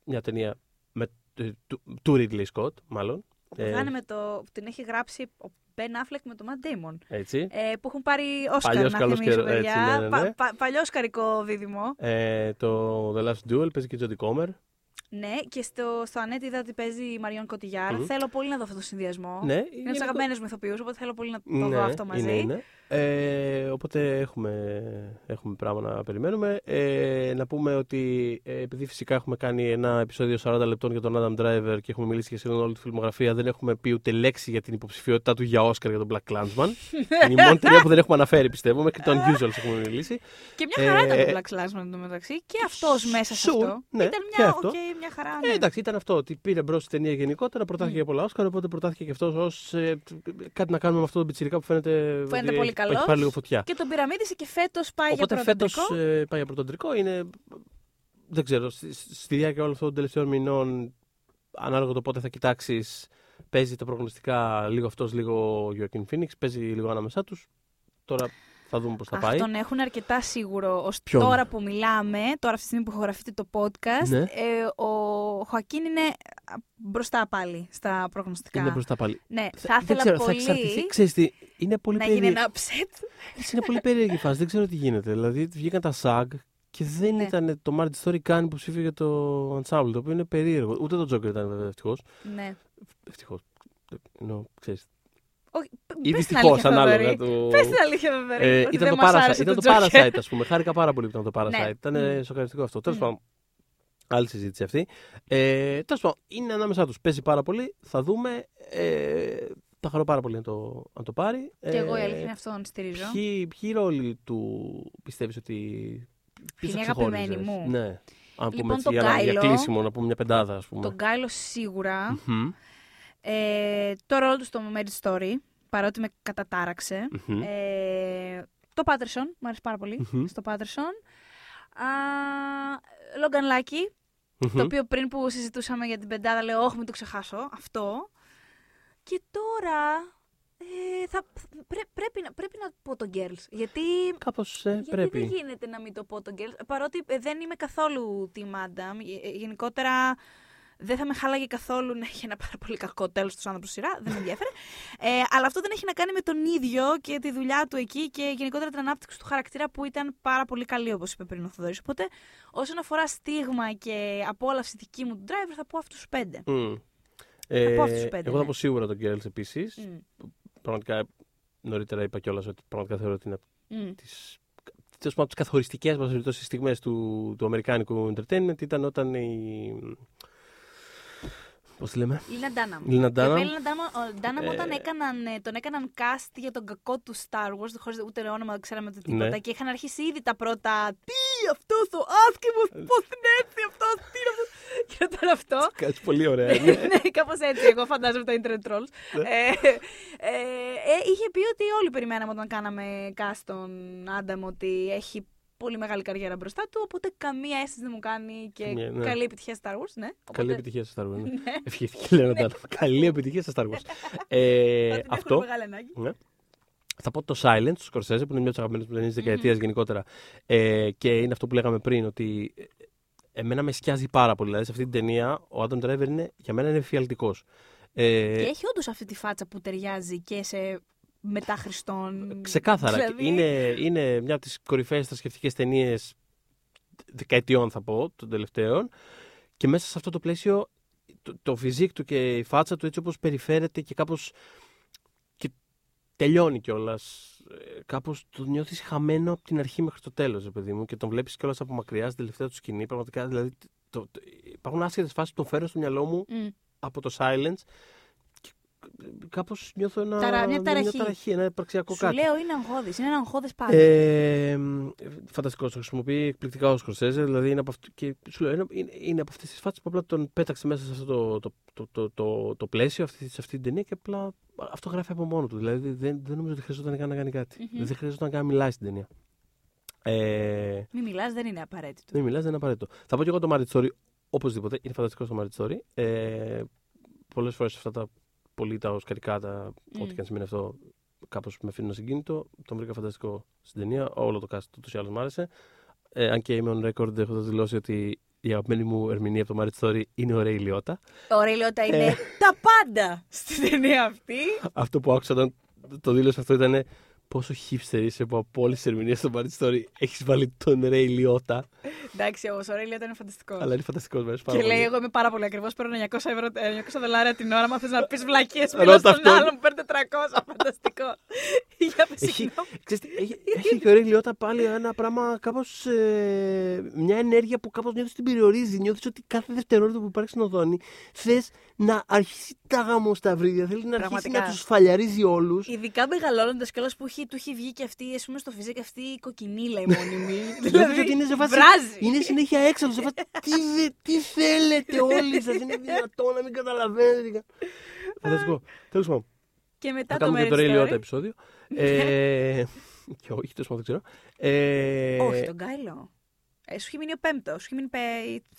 μια ταινία με, ε, του, του Ridley Scott, μάλλον. Ε, Θα είναι με το, που την έχει γράψει ο Ben Affleck με τον Matt Damon. Έτσι. Ε, που έχουν πάρει Όσκαρ, Παλιός να καλός θυμίσω, καιρό- παιδιά. έτσι, ναι, ναι, ναι. Πα, πα, παλιό καρικό δίδυμο. Ε, το The Last Duel παίζει και Jodie Comer. Ναι, και στο, στο Ανέτ είδα ότι παίζει η Μαριόν Κωτιγιάρ. Μμμ. Θέλω πολύ να δω αυτό το συνδυασμό. Ναι, Είναι από του γενικο- αγαπημένου μου ηθοποιούς, οπότε θέλω πολύ να το Ναι, δω αυτό μαζί. είναι, είναι. Ε, οπότε έχουμε, έχουμε πράγμα να περιμένουμε. Ε, να πούμε ότι ε, επειδή φυσικά έχουμε κάνει ένα επεισόδιο 40 λεπτών για τον Adam Driver και έχουμε μιλήσει για σχεδόν όλη τη φιλμογραφία, δεν έχουμε πει ούτε λέξη για την υποψηφιότητά του για Όσκαρ για τον BlacKkKlansman. είναι η μόνη ταινία που δεν έχουμε αναφέρει, πιστεύω. Μέχρι και το Unusuals έχουμε μιλήσει. Και μια χαρά Ε, ήταν το Black Clansman εντωμεταξύ. Και αυτός μέσα σε sure, αυτό. ναι, ήταν και μια, αυτό. οκ, μια χαρά. Ε, Ναι. εντάξει, ήταν αυτό. Ότι πήρε μπρος τη ταινία γενικότερα, προτάθηκε Μμ. για πολλά Όσκαρ, οπότε προτάθηκε και αυτός ως κάτι να κάνουμε με αυτό το πιτσιρικά που φαίνεται. Φαίνεται ότι πολύ έχει- καλός. Έχει πάρει λίγο φωτιά. Και τον πυραμίδησε και φέτος πάει Οπότε για φέτος πρωτοτρικό. πάει για πρωτοτρικό. Είναι. Δεν ξέρω, στη, στη διάρκεια όλων αυτών των τελευταίων μηνών, ανάλογα το πότε θα κοιτάξεις, παίζει τα προγνωστικά λίγο αυτός, λίγο ο Joaquin Phoenix, παίζει λίγο ανάμεσά τους. Τώρα θα δούμε πώς θα Αχ, πάει. τον έχουν αρκετά σίγουρο. Ως Ποιον; τώρα που μιλάμε, τώρα αυτή τη στιγμή που ηχογραφείτε το podcast, Ναι. ε, ο Χωακίν είναι α, μπροστά πάλι στα προγνωστικά. Είναι μπροστά πάλι. Ναι, Θα- θα δεν ήθελα ξέρω, θα πολύ εξαρτηθεί. Ξέρεις τι, είναι πολύ να γίνει περίεργο. ένα upset. Είναι πολύ περίεργη η φάση. Δεν ξέρω τι γίνεται. Δηλαδή βγήκαν τα SAG και δεν Ναι. ήταν το Martin Story καν υποψήφιο για το Ensemble, το οποίο είναι περίεργο. Ούτε το Joker ήταν βέβαια ευτυχώς. ναι. Ευτυχώς. Ενώ ξέρεις. Όχι, Ή πες την δυστυχώς, αλήθεια, ανάλογα. Θοδωρή. Το... Πες την αλήθεια, Θοδωρή, Ε, ότι ήταν δεν το, μας Parasite, άρεσε ήταν το Joker. Parasite, ας πούμε. Χάρηκα πάρα πολύ που ήταν το Parasite. Ναι. Ήταν Μμ. σοκαριστικό αυτό. Τέλος Μμ. πάντων. Άλλη συζήτηση αυτή. Ε, Τέλος πάντων, είναι ανάμεσά τους. Παίζει πάρα πολύ. Θα δούμε. Ε, θα χαρώ πάρα πολύ να το, να το πάρει. Και εγώ η Ε, αλήθεια είναι αυτόν στηρίζω. Ποιοι, ποιοι ρόλοι του πιστεύεις ότι. ποιος Είναι θα αγαπημένη ξεχώριζες; μου; Ναι. Αν Λοιπόν, πούμε έτσι, τον για, να- για Γκάιλο. κλείσιμο, να πούμε μια πεντάδα, ας πούμε. Τον Γκάιλο σίγουρα. Μμμ, Ε, το ρόλο του στο Marriage Story, παρότι με κατατάραξε. μμμ. Ε, το Patterson, μου αρέσει πάρα πολύ. Μμμ. Στο Patterson. Λόγκαν Λάκη, Μμμ. το οποίο πριν που συζητούσαμε για την πεντάδα λέω όχι μην το ξεχάσω, αυτό. Και τώρα ε, θα, πρέ- πρέπει, να, πρέπει να πω το Girls, γιατί, Κάπως ε, γιατί πρέπει. δεν γίνεται να μην το πω το Girls, παρότι ε, δεν είμαι καθόλου team Adam, Ε, ε, γενικότερα δεν θα με χάλαγε καθόλου να έχει ένα πάρα πολύ κακό τέλος του άνθρωπο σειρά, δεν με ενδιαφέρε. Ε, αλλά αυτό δεν έχει να κάνει με τον ίδιο και τη δουλειά του εκεί και γενικότερα την ανάπτυξη του χαρακτήρα που ήταν πάρα πολύ καλή, όπως είπε πριν ο Θοδωρής. Οπότε, όσον αφορά στίγμα και απόλαυση δική μου του driver, θα πω αυτούς τους πέντε. Μμ. Ε, πω αυτούς τους πέντε, εγώ θα ναι. πω σίγουρα τον Girls επίσης. Μμ. Πραγματικά νωρίτερα είπα κιόλας ότι πραγματικά θεωρώ ότι είναι Μμ. τις, τέλος πάντων, τις καθοριστικές μας περιπτώσεις στιγμές του, του αμερικάνικου entertainment ήταν όταν η... Πώς τη λέμε; Λίνα Ντάναμ. Λίνα Η οποία Ντάναμ. η Λίνα Ντάναμ- ο Ντάναμ Ε, όταν έκαναν, ε, τον έκαναν cast για τον κακό του Star Wars, χωρίς ούτε όνομα, δεν ξέραμε το τίποτα. Ναι. Και είχαν αρχίσει ήδη τα πρώτα. Τι αυτό ο άσχημος, πώς είναι έτσι αυτός, τι είναι αυτό. Και όταν αυτό. Κάτι πολύ ωραία. ναι, είναι. κάπως έτσι. Εγώ φαντάζομαι τα internet trolls. Ναι. ε, ε, ε, είχε πει ότι όλοι περιμέναμε όταν κάναμε cast τον Άνταμ ότι έχει πολύ μεγάλη καριέρα μπροστά του. Οπότε καμία αίσθηση δεν μου κάνει και Ναι, ναι. καλή επιτυχία Star Wars. Ναι. Καλή Οπότε- επιτυχία στα Star Wars. ναι. Ναι. Ευχήθηκε λέει να Καλή επιτυχία στα Star Wars. ε, Θα την έχουν αυτό. μεγάλη ανάγκη. Ναι. Θα πω το Silence του Σκορσέζε, που είναι μια από τις αγαπημένες μου ταινίε της δεκαετίας γενικότερα. Ε, και είναι αυτό που λέγαμε πριν, ότι ε, εμένα με σκιάζει πάρα πολύ. Δηλαδή, σε αυτή την ταινία, ο Adam Driver είναι, για μένα είναι εφιαλτικό. Ε, Και έχει όντως αυτή τη φάτσα που ταιριάζει και σε μετά Χριστόν. Ξεκάθαρα. Δηλαδή, Είναι, είναι μια από τις κορυφαίες θρησκευτικές ταινίες δεκαετιών, θα πω, των τελευταίων. Και μέσα σε αυτό το πλαίσιο, το, το φιζίκ του και η φάτσα του έτσι όπως περιφέρεται και κάπως και τελειώνει κιόλας. Κάπως το νιώθεις χαμένο από την αρχή μέχρι το τέλος, ρε παιδί μου, και τον βλέπεις κιόλας από μακριά στην τελευταία του σκηνή. Πραγματικά, δηλαδή, το, το, υπάρχουν άσχετες φάσεις που τον φέρνω στο μυαλό μου μμ. από το silence και κάπως νιώθω ένα, Ταρα- μια ταραχή. ταραχή, ένα υπαρξιακό Σου κάτι. λέω είναι αγχώδης. Είναι ένα αγχώδες πάντα. Ε, Φανταστικός. Το χρησιμοποιεί εκπληκτικά ο Σκορσέζε. Δηλαδή είναι από, αυτό, και σου λέω, είναι, είναι, είναι από αυτές τις φάτσε που απλά τον πέταξε μέσα σε αυτό το, το, το, το, το, το πλαίσιο, αυτή, σε αυτή την ταινία και απλά αυτό γράφει από μόνο του. Δηλαδή δεν, δεν νομίζω ότι χρειαζόταν καν να κάνει κάτι. Μμμ. Δεν χρειαζόταν καν να μιλάει στην ταινία. Ε, Μην μιλάς, δεν είναι απαραίτητο. δεν μιλάς, δεν είναι απαραίτητο. Θα πω και εγώ το Marriage Story οπωσδήποτε. Είναι φανταστικό το Marriage Story. Ε, Πολλές φορές αυτά τα πολύ τα οσκαρικά, τα, Μμ. ό,τι και αν σημαίνει αυτό, κάπως με αφήνουν ασυγκίνητο. Τον βρήκα φανταστικό στην ταινία. Όλο το cast ούτως ή άλλως μου άρεσε. Ε, αν και είμαι on record, έχω δηλώσει ότι η αγαπημένη μου ερμηνεία από το Marriage Story είναι ο Ray Liotta. Ο Ray Liotta είναι Ε. τα πάντα στην ταινία αυτή. Αυτό που άκουσα όταν το δήλωσε αυτό ήταν πόσο hipster είσαι που από όλες τις ερμηνείες στο Marriage Story έχεις βάλει τον Ray Liotta. Εντάξει, όμως ο Ray Liotta είναι φανταστικός. Αλλά είναι φανταστικός μέσα. πάρα Και λέει: πολύ. Εγώ είμαι πάρα πολύ ακριβώ. Παίρνω 900, ευρώ, ε, 900 δολάρια την ώρα. Μα θε να πεις βλακίες. Ρώτα Μιλά στον αυτόν. άλλον που παίρνει 400. Φανταστικό. Για πες, Έχει, συγγνώμη. ξέρεις, τι, έχει, έχει και ο Ray Liotta πάλι ένα πράγμα κάπως, ε, μια ενέργεια που κάπως νιώθεις την περιορίζει. Νιώθεις ότι κάθε δευτερόλεπτο που υπάρχει στην οθόνη θες να αρχίσει τα γάμο στα βρύδια. Θέλει να αρχίσει Πραγματικά. να τους φαλιαρίζει όλους. Ειδικά μεγαλώνοντας κιόλας που έχει, του έχει βγει και αυτή, ας πούμε, στο φυσικό αυτή η κοκκινίλα η μόνιμη. Νιώθεις ότι είναι σε φάση, βράζει. είναι συνέχεια έξαλλο. Σε φάση, τι, δε- τι θέλετε όλοι σας, είναι δυνατόν να μην καταλαβαίνετε. Φανταστικό. Τέλος πάντων. Και μετά Θα το κάνουμε και το Marriage Ray Liotta Story. επεισόδιο. ε, και όχι, τέλος πάντων δεν ξέρω. Ε, Όχι, τον Κάιλο. Ε, σου έχει μείνει ο πέμπτος. Σου έχει μείνει πε...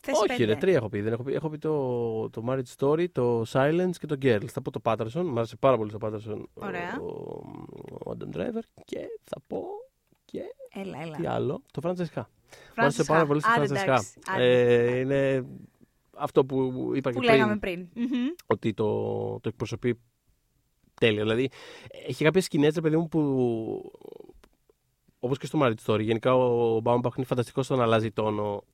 θέση Όχι, πέντε. ρε, τρία έχω πει. Δεν έχω πει, έχω πει το, το Marriage Story, το Silence και το Girls. Θα πω το Patterson. Μ' άρεσε πάρα πολύ το Patterson. Ωραία. Ο, ο Adam Driver. Και θα πω και Έλα, έλα. τι άλλο. Το Francesca. Μ' Frances άρεσε πάρα Ha. πολύ στο Άντε, Francesca. εντάξει. Άντε. Ε, είναι αυτό που είπα Που και λέγαμε πριν. πριν. Μμμ. Ότι το, το εκπροσωπεί τέλεια. Δηλαδή, έχει κάποιες σκηνές, ρε παιδί μου, που. Όπως και στο Marriage Story. Γενικά ο Μπάουμπαχ είναι φανταστικός στο να αλλάζει τόνο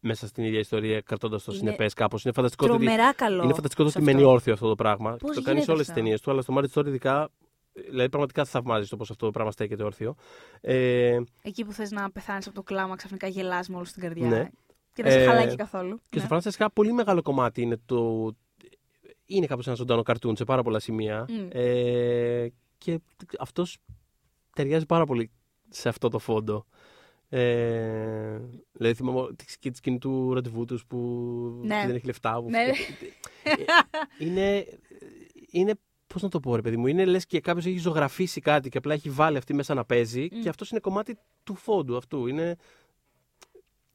μέσα στην ίδια ιστορία, κρατώντας το Είναι συνεπές κάπως. Είναι φανταστικό το ότι, Τρομερά καλό. είναι φανταστικό το σε ότι αυτό. μένει όρθιο αυτό το πράγμα. Πώς και το κάνει σε γίνεται όλες τις αυτό; ταινίες του, αλλά στο Marriage Story ειδικά. Δηλαδή, πραγματικά θαυμάζει το πώς αυτό το πράγμα στέκεται όρθιο. Ε, Εκεί που θες να πεθάνεις από το κλάμα, ξαφνικά γελάς με όλο στην καρδιά. Ναι. Και δεν σε Ε, χαλάει καθόλου. Και Ναι. στο Francesca πολύ μεγάλο κομμάτι είναι το. Είναι κάπως ένα ζωντανό καρτούν σε πάρα πολλά σημεία. Μμ. Ε, και αυτός ταιριάζει πάρα πολύ σε αυτό το φόντο. Ε, δηλαδή θυμάμαι τη- και τη σκηνή του ραντεβού τους που Ναι. δεν έχει λεφτά. Που Ναι. Ε, είναι, είναι, πώς να το πω ρε παιδί μου, είναι λες και κάποιος έχει ζωγραφίσει κάτι και απλά έχει βάλει αυτή μέσα να παίζει Μμ. και αυτός είναι κομμάτι του φόντου αυτού. Είναι,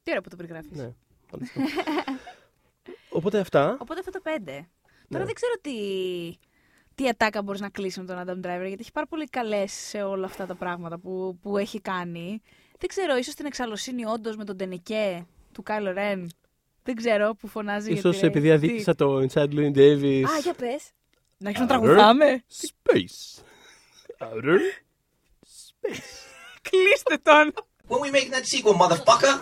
Τι ωραία που το περιγράφεις. ναι, φανταστικό. Οπότε αυτά. Οπότε αυτό το πέντε. Τώρα Ναι. δεν ξέρω τι, τι ατάκα μπορείς να κλείσει με τον Adam Driver, γιατί έχει πάρα πολύ καλές σε όλα αυτά τα πράγματα που, που έχει κάνει. Δεν ξέρω, ίσως την εξαλωσύνη όντως με τον Τενεκέ του Κάιλο Ρεν. Δεν ξέρω που φωνάζει. για Ίσως τη- επειδή αδίκησα το Inside Louis Davis. Α, για πες. Να αρχίσουμε να Outer τραγουδάμε. Space. Outer Space. Κλείστε τον. When we making that sequel, motherfucker?